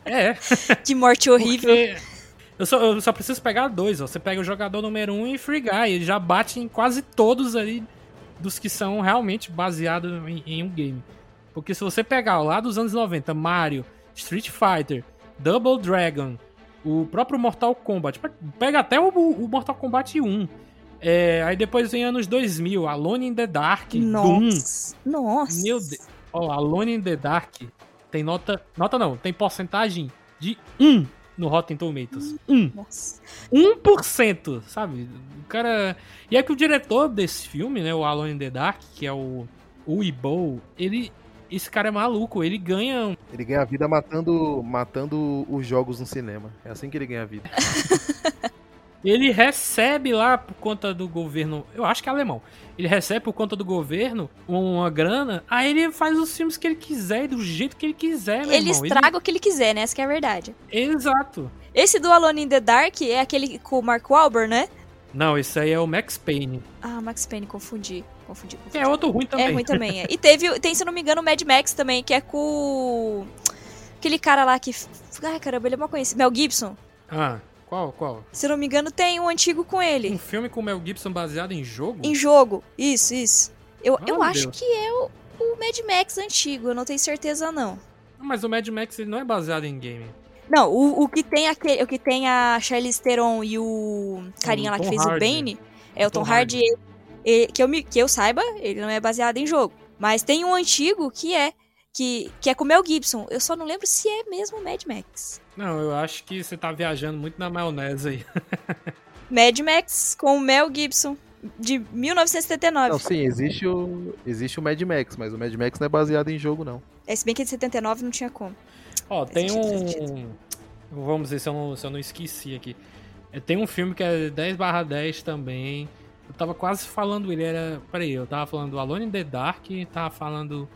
É, *laughs* Que morte horrível. porque eu só, eu só preciso pegar dois, ó. Você pega o jogador número um e Free Guy, ele já bate em quase todos ali dos que são realmente baseados em, em um game. Porque se você pegar lá dos anos 90, Mario, Street Fighter, Double Dragon, o próprio Mortal Kombat, pega até o, o Mortal Kombat 1. É, aí depois vem anos 2000, Alone in the Dark, Doom. Nossa. Nossa. Meu Deus. Ó, Alone in the Dark tem nota. Nota não, tem porcentagem de 1 no Rotten Tomatoes. 1. Nossa. 1%, sabe? O cara. E é que o diretor desse filme, né, o Alone in the Dark, que é o o Ibo, ele esse cara é maluco, ele ganha um Ele ganha vida matando, matando os jogos no cinema. É assim que ele ganha vida. *laughs* Ele recebe lá por conta do governo, eu acho que é alemão. Ele recebe por conta do governo uma grana, aí ele faz os filmes que ele quiser e do jeito que ele quiser, meu Ele irmão. estraga o que ele quiser, né? Essa que é a verdade. Exato. Esse do Alone in the Dark é aquele com o Mark Wahlberg, né? Não, esse aí é o Max Payne. Ah, Max Payne, confundi. Confundi, confundi. é outro ruim também. É ruim também, é. E teve, tem, se não me engano, o Mad Max também, que é com aquele cara lá que... Ai, caramba, ele é mal conhecido. Mel Gibson. Ah, qual, qual? Se eu não me engano, tem um antigo com Um ele. filme com o Mel Gibson baseado em jogo? Em jogo. Isso, isso. Eu, Ah, eu acho Deus. que é o, o Mad Max antigo, eu não tenho certeza não. Mas o Mad Max ele não é baseado em game. Não, o, o que tem aquele, o que tem a Charlize Theron e o carinha O lá que fez o. Bane, é o Tom Tom, Hardy, ele- ele- que, eu me, que eu saiba, ele não é baseado em jogo. Mas tem um antigo que é, que, que é com o Mel Gibson. Eu só não lembro se é mesmo o Mad Max. Não, eu acho que você tá viajando muito na maionese aí. *laughs* Mad Max com o Mel Gibson, de 1979. Não, sim, existe o, existe o Mad Max, mas o Mad Max não é baseado em jogo, não. É, se bem que é de 79 não tinha como. Ó, Faz tem um. Vamos ver se eu, não, se eu não esqueci aqui. É, Tem um filme que é 10 10 também. Eu tava quase falando ele, era. Peraí, eu tava falando Alone in the Dark, tava falando.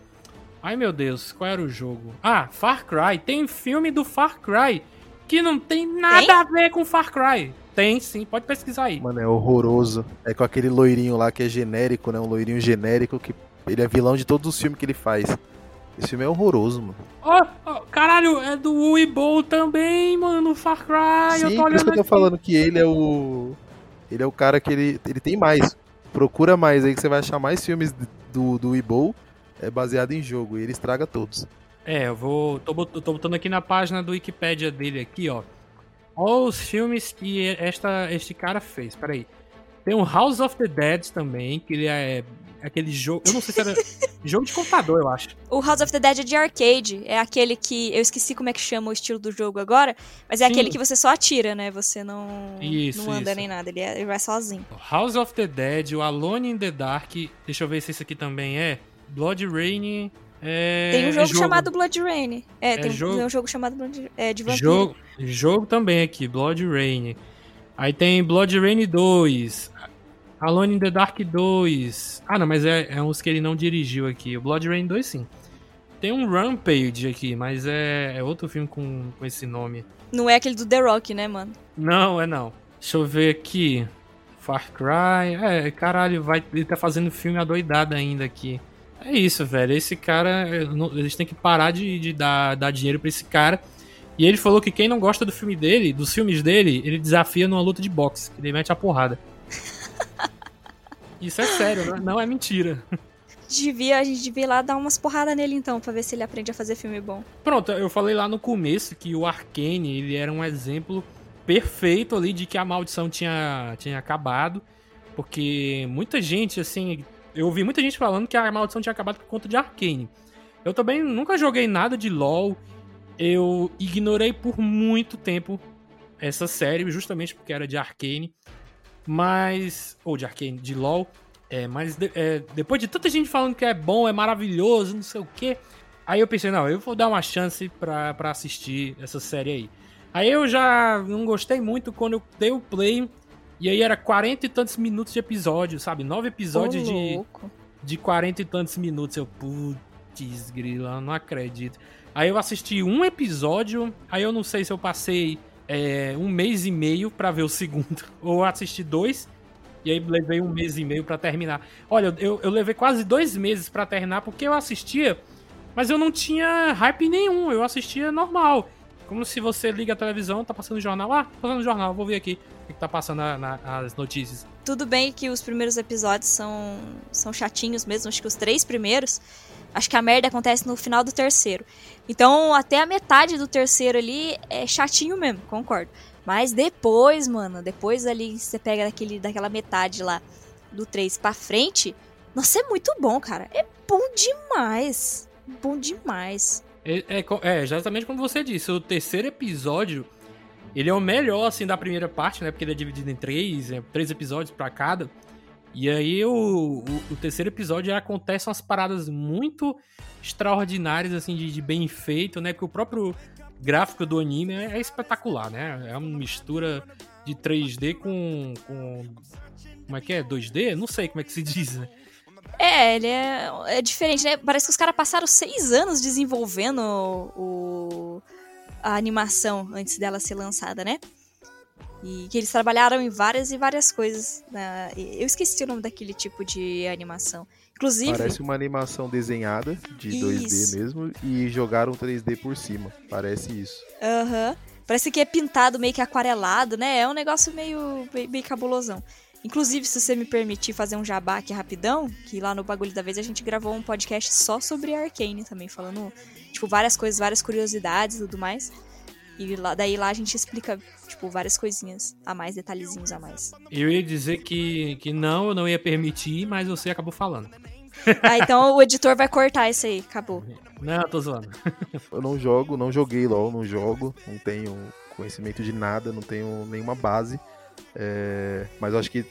Ai meu Deus, qual era o jogo? Ah, Far Cry. Tem filme do Far Cry que não tem nada Tem? a ver com Far Cry. Tem sim, pode pesquisar aí. Mano, é horroroso. É com aquele loirinho lá que é genérico, né? Um loirinho genérico que ele é vilão de todos os filmes que ele faz. Esse filme é horroroso, mano. Ó, ó, caralho, é do Weeble também, mano, Far Cry. eu Sim, tô por isso olhando que eu tô aqui. falando que ele é o. Ele é o cara que ele. Ele tem mais. Procura mais aí que você vai achar mais filmes do, do Weeble é baseado em jogo. E ele estraga todos. É, eu vou. Tô, tô botando aqui na página do Wikipedia dele aqui, ó. Olha os filmes que esta, este cara fez. Peraí. Tem o House of the Dead também, que ele é aquele jogo. Eu não sei se era. *laughs* jogo de computador, eu acho. O House of the Dead é de arcade. É aquele que. Eu esqueci como é que chama o estilo do jogo agora. Mas é Sim. aquele que você só atira, né? Você não. Isso, não anda isso. nem nada. Ele, é- ele vai sozinho. House of the Dead, o Alone in the Dark. Deixa eu ver se esse aqui também é. Blood Rain é. Tem um jogo, jogo. chamado Blood Rain. É, tem, um- jogo. tem um jogo chamado Blood é, de vampiro. Jogo, jogo também aqui, Blood Rain. Aí tem Blood Rain 2, Alone in the Dark 2. Ah, não, mas é, é uns que ele não dirigiu aqui. O Blood Rain 2, sim. Tem um Rampage aqui, mas é, é outro filme com, com esse nome. Não é aquele do The Rock, né, mano? Não, é não. Deixa eu ver aqui. Far Cry. É, caralho, vai, ele tá fazendo filme adoidado ainda aqui. É isso, velho. Esse cara, eles têm que parar de, de dar, dar dinheiro pra esse cara. E ele falou que quem não gosta do filme dele, dos filmes dele, ele desafia numa luta de boxe, que ele mete a porrada. Isso é sério, não- não é mentira. Devia, a gente devia ir lá dar umas porradas nele então, pra ver se ele aprende a fazer filme bom. Pronto, eu falei lá no começo que o Arcane, ele era um exemplo perfeito ali de que a maldição tinha, tinha acabado, porque muita gente, assim, eu ouvi muita gente falando que a maldição tinha acabado por conta de Arcane. Eu também nunca joguei nada de LoL, eu ignorei por muito tempo essa série, justamente porque era de Arcane, mas... ou de Arcane, de LoL, é, mas de- é, depois de tanta gente falando que é bom, é maravilhoso, não sei o quê... Aí eu pensei, não, eu vou dar uma chance pra, pra assistir essa série aí. Aí eu já não gostei muito quando eu dei o play. E aí era 40 e tantos minutos de episódio, sabe? Nove episódios de, de 40 e tantos minutos. Eu, putz, grila, não acredito. Aí eu assisti um episódio, aí eu não sei se eu passei é, um mês e meio pra ver o segundo. *laughs* Ou assisti dois, e aí levei um mês e meio pra terminar. Olha, eu, eu levei quase dois meses pra terminar, porque eu assistia, mas eu não tinha hype nenhum, eu assistia normal. Como se você liga a televisão, tá passando jornal, ah, tá passando jornal, vou ver aqui que que tá passando na- na- as notícias. Tudo bem que os primeiros episódios são, são chatinhos mesmo, acho que os três primeiros. Acho que a merda acontece no final do terceiro. Então, até a metade do terceiro ali é chatinho mesmo, concordo. Mas depois, mano, depois ali você pega daquele, daquela metade lá do 3 pra frente, nossa, é muito bom, cara. É bom demais. Bom demais. É, é é, exatamente como você disse, o terceiro episódio, ele é o melhor, assim, da primeira parte, né? Porque ele é dividido em três, é, três episódios pra cada. E aí o, o, o terceiro episódio já acontecem umas paradas muito extraordinárias, assim, de, de bem feito, né? Que o próprio gráfico do anime é, é espetacular, né? É uma mistura de 3D com, com... Como é que é? 2D? Não sei como é que se *laughs* diz, né? É, ele é, é diferente, né? Parece que os caras passaram seis anos desenvolvendo o, a animação antes dela ser lançada, né? E que eles trabalharam em várias e várias coisas. né? Eu esqueci o nome daquele tipo de animação. Inclusive, Parece uma animação desenhada de Isso. 2D mesmo e jogaram 3D por cima. Parece isso. Aham. Parece que é pintado meio que aquarelado, né? É um negócio meio, meio, meio cabulosão. Inclusive, se você me permitir fazer um jabá aqui rapidão, que lá no Bagulho da Vez a gente gravou um podcast só sobre Arcane também, falando, tipo, várias coisas, várias curiosidades e tudo mais. E lá, daí lá a gente explica, tipo, várias coisinhas a mais, detalhezinhos a mais. Eu ia dizer que, que não, eu não ia permitir, mas você acabou falando. *laughs* Ah, então o editor vai cortar isso aí, acabou. Não, eu tô zoando. *laughs* Eu não jogo, não joguei LOL, não jogo, não tenho conhecimento de nada, não tenho nenhuma base. É, mas acho que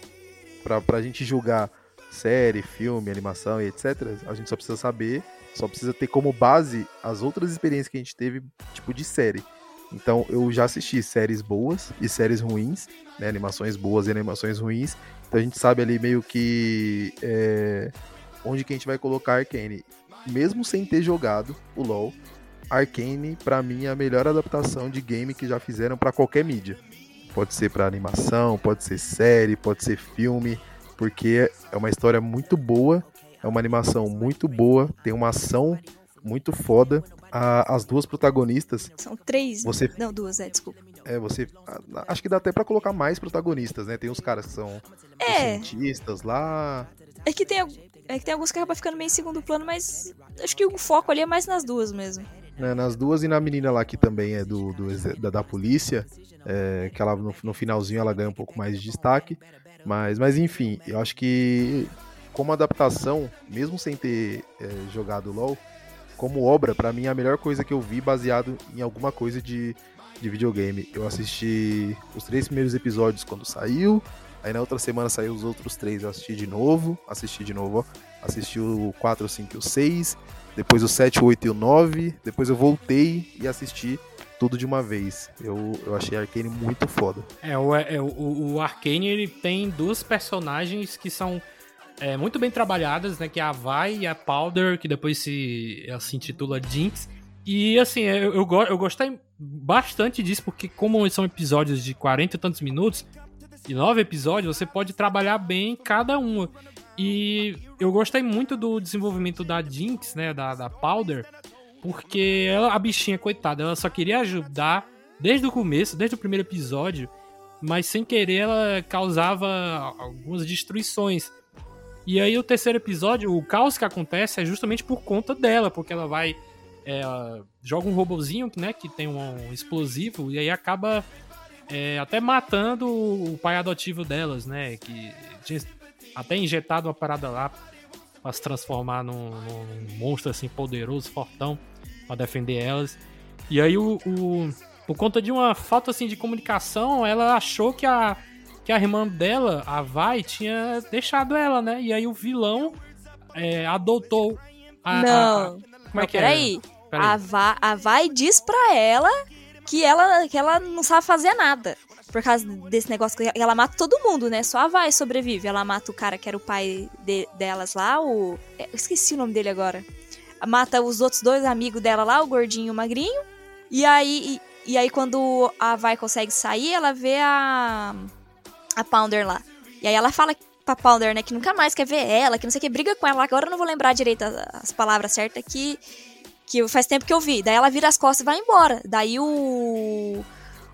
pra, pra gente julgar série, filme, animação e etc., a gente só precisa saber, só precisa ter como base as outras experiências que a gente teve, tipo, de série. Então eu já assisti séries boas e séries ruins, né? Animações boas e animações ruins. Então a gente sabe ali meio que é, onde que a gente vai colocar Arcane. Mesmo sem ter jogado o LoL, Arcane, pra mim, é a melhor adaptação de game que já fizeram pra qualquer mídia. Pode ser pra animação, pode ser série, pode ser filme, porque é uma história muito boa, é uma animação muito boa, tem uma ação muito foda. A- as duas protagonistas, São três. Você- Não, duas, é, desculpa. é, você. Acho que dá até pra colocar mais protagonistas, né? Tem uns caras que são É. cientistas lá. É que tem, é que tem alguns que acabam ficando meio em segundo plano, mas acho que o foco ali é mais nas duas mesmo. Né, nas duas e na menina lá que também é do, do da, da polícia, é, que ela no, no finalzinho ela ganha um pouco mais de destaque, mas, mas enfim, eu acho que como adaptação, mesmo sem ter é, jogado LoL, como obra, pra mim é a melhor coisa que eu vi baseado em alguma coisa de, de videogame. Eu assisti os três primeiros episódios quando saiu, Aí na outra semana saiu os outros três, eu assisti de novo, assisti de novo, ó. Assisti o 4, o 5 e o 6, depois o 7, o 8 e o 9, depois eu voltei e assisti tudo de uma vez. Eu, eu achei Arcane muito foda. É, o, é, o, o Arcane ele tem duas personagens que são é, muito bem trabalhadas, né? Que é a Vi e a Powder, que depois se, se intitula Jinx. E assim, eu, eu, eu gostei bastante disso, porque como são episódios de 40 e tantos minutos, e nove episódios, você pode trabalhar bem cada uma. E eu gostei muito do desenvolvimento da Jinx, né, da, da Powder, porque ela, a bichinha, coitada, ela só queria ajudar desde o começo, desde o primeiro episódio, mas sem querer ela causava algumas destruições. E aí o terceiro episódio, o caos que acontece é justamente por conta dela, porque ela vai é, joga um robozinho, né, que tem um explosivo e aí acaba é, até matando o pai adotivo delas, né, que até injetado uma parada lá para se transformar num, num, monstro assim poderoso, fortão, para defender elas. E aí o, o, por conta de uma falta assim de comunicação, ela achou que a que a irmã dela, a Vai, tinha deixado ela, né? E aí o vilão é, adotou a, Não. A, a, como é que peraí. é? Peraí. A, Va, a Vai diz pra ela que ela, que ela não sabe fazer nada. Por causa desse negócio que ela mata todo mundo, né? Só a Vai sobrevive. Ela mata o cara que era o pai de, delas lá, o. É, eu esqueci o nome dele agora. Mata os outros dois amigos dela lá, o gordinho e o magrinho. E aí, e, e aí quando a Vai consegue sair, ela vê a. a Pounder lá. E aí ela fala pra Pounder, né, que nunca mais quer ver ela, que não sei o que, briga com ela. Agora eu não vou lembrar direito as, as palavras certas, que que faz tempo que eu vi. Daí ela vira as costas e vai embora. Daí o.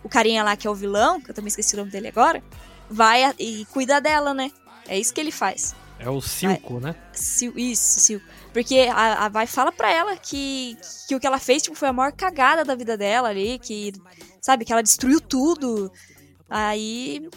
O carinha lá que é o vilão, que eu também esqueci o nome dele agora, vai e cuida dela, né? É isso que ele faz. É o Silco, vai. né? Sil, isso, Silco. Porque a, a Vai fala pra ela que, que o que ela fez tipo, foi a maior cagada da vida dela ali, que, sabe, que ela destruiu tudo. Aí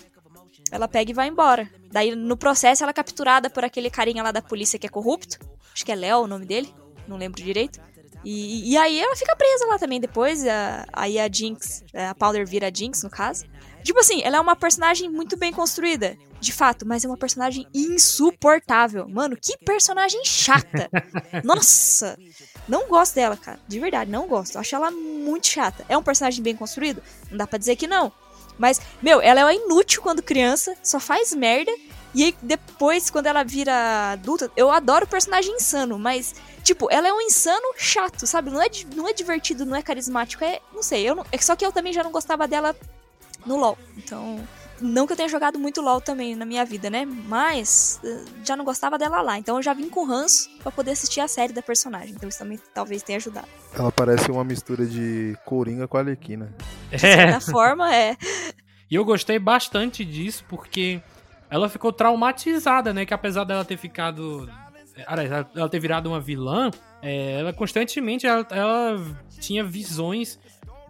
ela pega e vai embora. Daí no processo ela é capturada por aquele carinha lá da polícia que é corrupto. Acho que é Léo o nome dele, não lembro direito. E, e aí ela fica presa lá também depois. Aí a Jinx, é, a Powder vira a Jinx, no caso. Tipo assim, ela é uma personagem muito bem construída, de fato, mas é uma personagem insuportável. Mano, que personagem chata. Nossa! Não gosto dela, cara. De verdade, não gosto. Acho ela muito chata. É um personagem bem construído? Não dá pra dizer que não. Mas, meu, ela é inútil quando criança, só faz merda. E aí, depois, quando ela vira adulta, eu adoro o personagem insano, mas Tipo, ela é um insano chato, sabe? Não é, não é divertido, não é carismático, é. Não sei, eu não, é só que eu também já não gostava dela no LoL. Então. Não que eu tenha jogado muito LoL também na minha vida, né? Mas eh, já não gostava dela lá. Então eu já vim com ranço para poder assistir a série da personagem. Então isso também talvez tenha ajudado. Ela parece uma mistura de Coringa com a Arlequina. De certa *laughs* forma, é. E eu gostei bastante disso porque ela ficou traumatizada, né? Que apesar dela ter ficado ela ter virado uma vilã, é, ela constantemente ela, ela tinha visões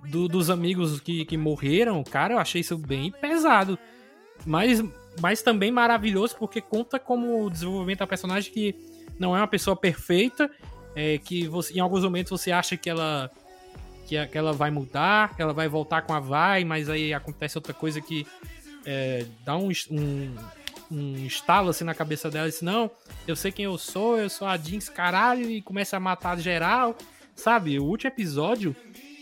do, dos amigos que, que morreram. Cara, eu achei isso bem pesado. Mas, mas também maravilhoso porque conta como o desenvolvimento da personagem que não é uma pessoa perfeita, é, que você, em alguns momentos você acha que ela que, que ela vai mudar, que ela vai voltar com a vai, mas aí acontece outra coisa que é, dá um, um um estalo assim na cabeça dela disse: Não, eu sei quem eu sou, eu sou a Jinx, caralho, e começa a matar geral. Sabe, o último episódio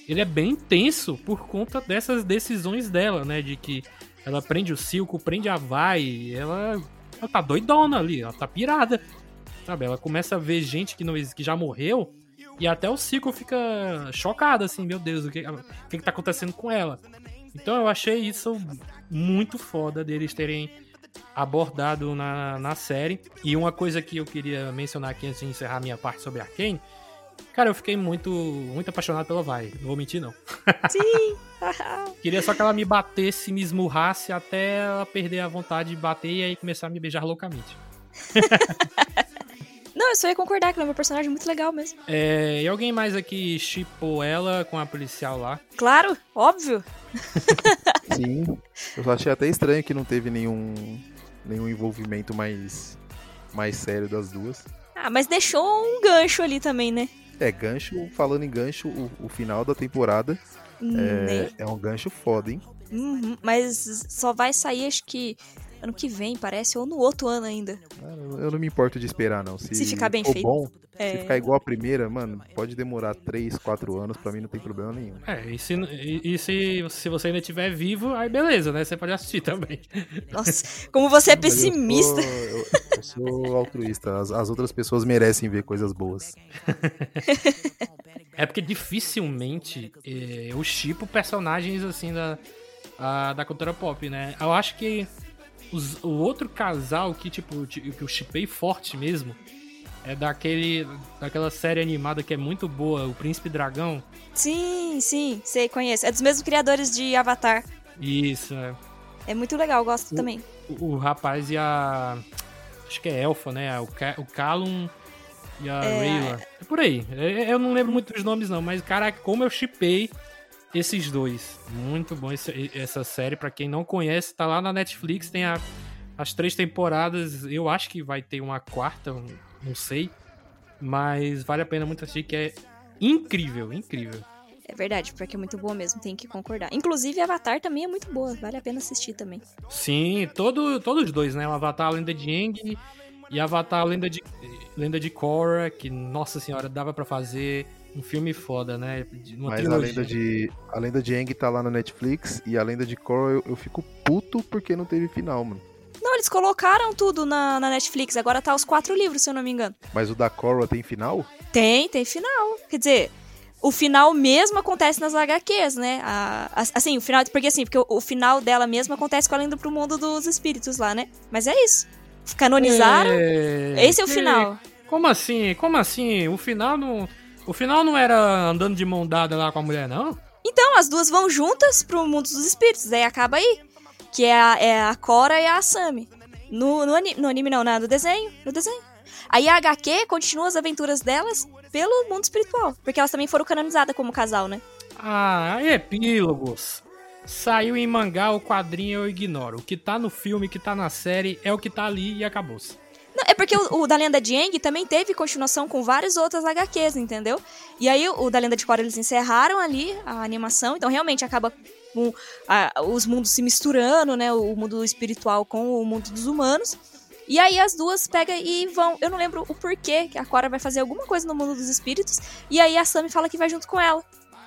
ele é bem tenso por conta dessas decisões dela, né? De que ela prende o Silco, prende a Vai, ela, ela tá doidona ali, ela tá pirada. Sabe, ela começa a ver gente que, não, que já morreu e até o Silco fica chocado, assim, meu Deus, o que, o que, que tá acontecendo com ela? Então eu achei isso muito foda deles terem abordado na, na série. E uma coisa que eu queria mencionar aqui antes de encerrar minha parte sobre Arkane, cara, eu fiquei muito, muito apaixonado pela Vai, não vou mentir não. Sim! *laughs* *laughs* queria só que ela me batesse, me esmurrasse até ela perder a vontade de bater e aí começar a me beijar loucamente. *laughs* Não, eu só ia concordar que ela é uma personagem muito legal mesmo. É, e alguém mais aqui chipou ela com a policial lá? Claro, óbvio. *laughs* Sim. Eu achei até estranho que não teve nenhum, nenhum envolvimento mais, mais sério das duas. Ah, mas deixou um gancho ali também, né? É, gancho, falando em gancho, o, o final da temporada é, Né? é um gancho foda, hein? Uhum, mas só vai sair, acho que ano que vem, parece, ou no outro ano ainda. Eu não me importo de esperar, não. Se, Se ficar bem feito. bom, É. se ficar igual a primeira, mano, pode demorar 3, 4 anos, pra mim não tem problema nenhum. É, e se, e, e se, se você ainda estiver vivo, aí beleza, né? Você pode assistir também. Nossa, como você é Mas eu pessimista. sou- Eu, eu sou altruísta. As, as outras pessoas merecem ver coisas boas. *laughs* É porque dificilmente eh, eu chipo personagens assim da, a- da cultura pop, né? Eu acho que os- o outro casal que, tipo, ti- que eu chipei forte mesmo é daquele, daquela série animada que é muito boa, O Príncipe Dragão. Sim, sim, sei, conheço. É dos mesmos criadores de Avatar. Isso, é. É muito legal, gosto também. O, o rapaz e a. Acho que é Elfa, né? O, Ca, o Callum e a Rayla. É por aí. É- Eu não lembro muito dos nomes, não, mas caraca, como eu chipei esses dois. Muito bom esse- essa série. Pra quem não conhece, tá lá na Netflix, tem a- as três temporadas. Eu acho que vai ter uma quarta, não sei. Mas vale a pena muito assistir, que é incrível, incrível. É verdade, porque é muito boa mesmo, tem que concordar. Inclusive, Avatar também é muito boa, vale a pena assistir também. Sim, todo, todos os dois, né? O Avatar a Lenda de Aang e Avatar a Lenda de, Lenda de Korra, que, nossa senhora, dava pra fazer um filme foda, né? De- Uma Mas a lenda, de, a lenda de Aang tá lá na Netflix e a lenda de Korra eu, eu fico puto porque não teve final, mano. Não, eles colocaram tudo na, na Netflix, agora tá os quatro livros, se eu não me engano. Mas o da Korra tem final? Tem, tem final. Quer dizer, o final mesmo acontece nas HQs, né? A- a- assim, o final. Porque assim, porque o, o final dela mesmo acontece com ela indo pro mundo dos espíritos lá, né? Mas é isso. Canonizaram. É, Esse é o que- final. Como assim? Como assim? O final não. O final não era andando de mão dada lá com a mulher, não? Então, as duas vão juntas pro mundo dos espíritos, aí acaba aí. Que é a, é a Cora e a Asami. No, no, no anime não, na- no desenho. No desenho. Aí a HQ continua as aventuras delas pelo mundo espiritual. Porque elas também foram canonizadas como casal, né? Ah, epílogos. Saiu em mangá, o quadrinho eu ignoro. O que tá no filme, o que tá na série, é o que tá ali e acabou-se. Não, é porque o, o da Lenda de Aang também teve continuação com várias outras HQs, entendeu? E aí o, o da Lenda de Korra eles encerraram ali a animação, então realmente acaba com a- os mundos se misturando, né? O mundo espiritual com o mundo dos humanos. E aí as duas pegam e vão. Eu não lembro o porquê que a Cora vai fazer alguma coisa no mundo dos espíritos. E aí a Sammy fala que vai junto com ela.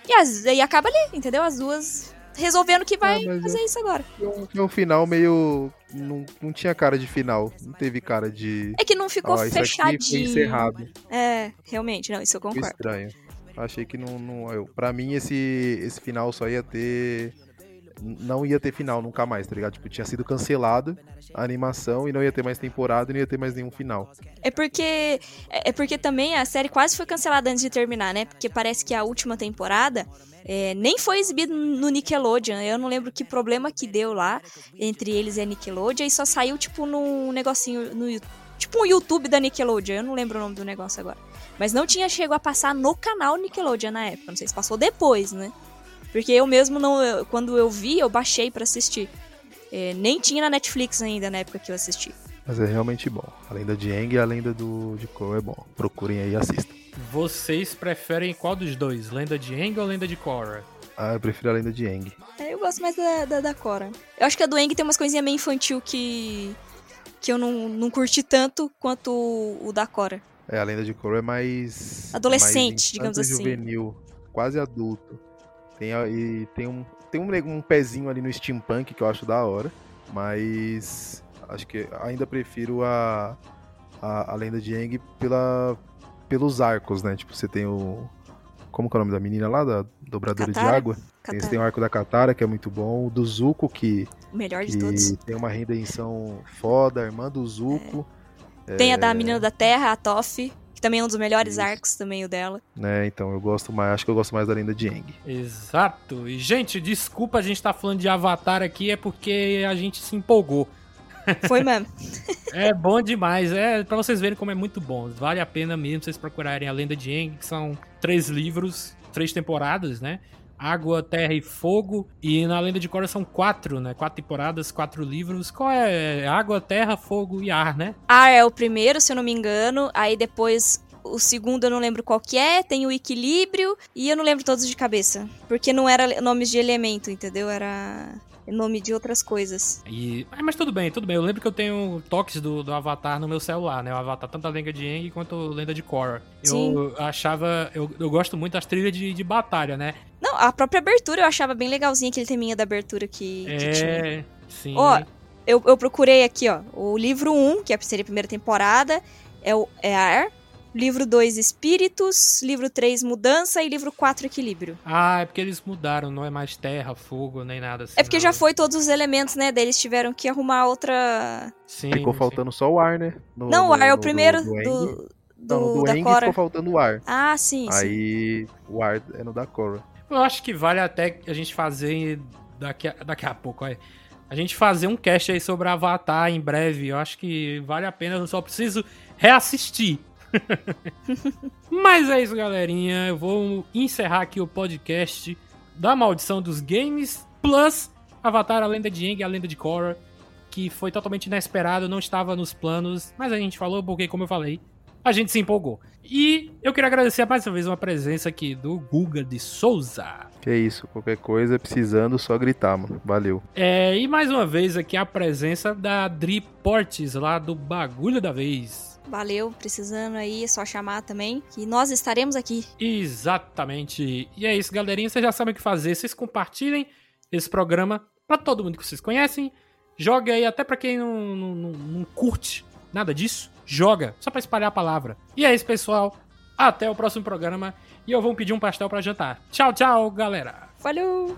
E aí acaba ali, entendeu? As duas resolvendo que vai Ah, fazer isso agora. Foi um, foi um final meio. Não, não tinha cara de final. Não teve cara de. É que não ficou Ó, isso aqui foi fechadinho. encerrado. É, realmente, não, isso eu Foi concordo. estranho. Achei que não. não eu, pra mim, esse, esse final só ia ter. Não ia ter final nunca mais, tá ligado? Tipo, tinha sido cancelado a animação e não ia ter mais temporada e não ia ter mais nenhum final. É porque é é porque também a série quase foi cancelada antes de terminar, né? Porque parece que a última temporada é, nem foi exibida no Nickelodeon. Eu não lembro que problema que deu lá entre eles e a Nickelodeon e só saiu tipo num negocinho no tipo um YouTube da Nickelodeon. Eu não lembro o nome do negócio agora. Mas não tinha chegado a passar no canal Nickelodeon na época. Não sei se passou depois, né? Porque eu mesmo não, eu- quando eu vi, eu baixei pra assistir. É, nem tinha na Netflix ainda na época que eu assisti. Mas é realmente bom. A lenda de Aang e a lenda do, de Korra é bom. Procurem aí e assistam. Vocês preferem qual dos dois? Lenda de Aang ou Lenda de Korra? Ah, eu prefiro a lenda de Aang. É, eu gosto mais da, da, da Cora. Eu acho que a do Eng tem umas coisinhas meio infantil que. que eu não, não curti tanto quanto o, o da Cora. É, a lenda de Korra é mais. Adolescente, mais digamos assim. juvenil, quase adulto. Tem, e tem um, tem um, um pezinho ali no steampunk que eu acho da hora. Mas. Acho que ainda prefiro a. A, a lenda de Aang pela, pelos arcos, né? Tipo, você tem o. Como que é o nome da menina lá? Da dobradora de Katara? água? Tem, você Katara. tem o arco da Katara, que é muito bom. O do Zuko, que, O melhor de que todos. tem uma redenção foda. A irmã do Zuko. Tem a da Menina da Terra, a Toff, também é um dos melhores Isso. arcos também, o dela. Né, então eu gosto mais. Acho que eu gosto mais da lenda de Aang. Exato. E, gente, desculpa a gente estar falando de Avatar aqui, é porque a gente se empolgou. Foi mesmo. *laughs* É bom demais, é pra vocês verem como é muito bom. Vale a pena mesmo vocês procurarem a Lenda de Aang, que são três livros, três temporadas, né? Água, Terra e Fogo. E na Lenda de Korra são quatro, né? Quatro temporadas, quatro livros. Qual é? Água, Terra, Fogo e Ar, né? Ar é o primeiro, se eu não me engano. Aí depois. O segundo eu não lembro qual que é, tem o equilíbrio e eu não lembro todos de cabeça. Porque não era nomes de elemento, entendeu? Era. Nome de outras coisas. E, ah, mas tudo bem, tudo bem. Eu lembro que eu tenho toques do, do Avatar no meu celular, né? O Avatar, tanto a Lenda de Aang quanto a Lenda de Korra. Eu Sim. achava. Eu, eu gosto muito das trilhas de, de batalha, né? Não, a própria abertura eu achava bem legalzinha, aquele teminha da abertura que, que tinha. É. Sim. Ó, Eu, eu procurei aqui, ó, o livro 1, que seria a primeira temporada, é o é Ar. Livro 2, Espíritos. Livro 3, Mudança. E livro 4, Equilíbrio. Ah, é porque eles mudaram, não é mais terra, fogo, nem nada assim. É porque não. já foi todos os elementos, né? Daí eles tiveram que arrumar outra. Sim, Ficou sim. faltando só o ar, né? No- Não, o ar é o no- primeiro do, do, do, Não, no do da Aang Cora. ficou faltando o ar. Ah, sim, sim. Aí o ar é no da Korra. Eu acho que vale até a gente fazer daqui a, daqui a pouco, olha. A gente fazer um cast aí sobre Avatar em breve. Eu acho que vale a pena, eu só preciso reassistir. *laughs* Mas é isso, galerinha. Eu vou encerrar aqui o podcast da Maldição dos Games Plus Avatar, a Lenda de Aang e a Lenda de Korra, que foi totalmente inesperado, não estava nos planos, mas a gente falou porque, como eu falei, a gente se empolgou. E eu queria agradecer mais uma vez uma presença aqui do Guga de Souza. Que isso, qualquer coisa, precisando, só gritar, mano. Valeu. É, e mais uma vez aqui a presença da Dri Portes, lá do Bagulho da Vez. Valeu, precisando aí, é só chamar também. Que nós estaremos aqui. Exatamente. E é isso, galerinha. Vocês já sabem o que fazer. Vocês compartilhem esse programa pra todo mundo que vocês conhecem. Joga aí, até pra quem não, não, não- não curte nada disso. Joga, só pra espalhar a palavra. E é isso, pessoal. Até o próximo programa. E eu vou pedir um pastel pra jantar. Tchau, tchau, galera. Falou!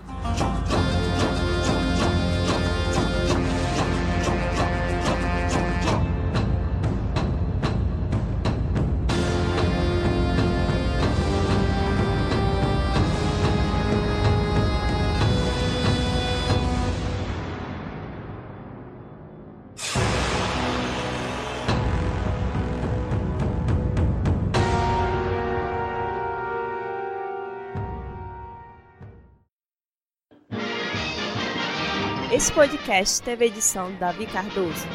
Podcast teve edição Davi Cardoso.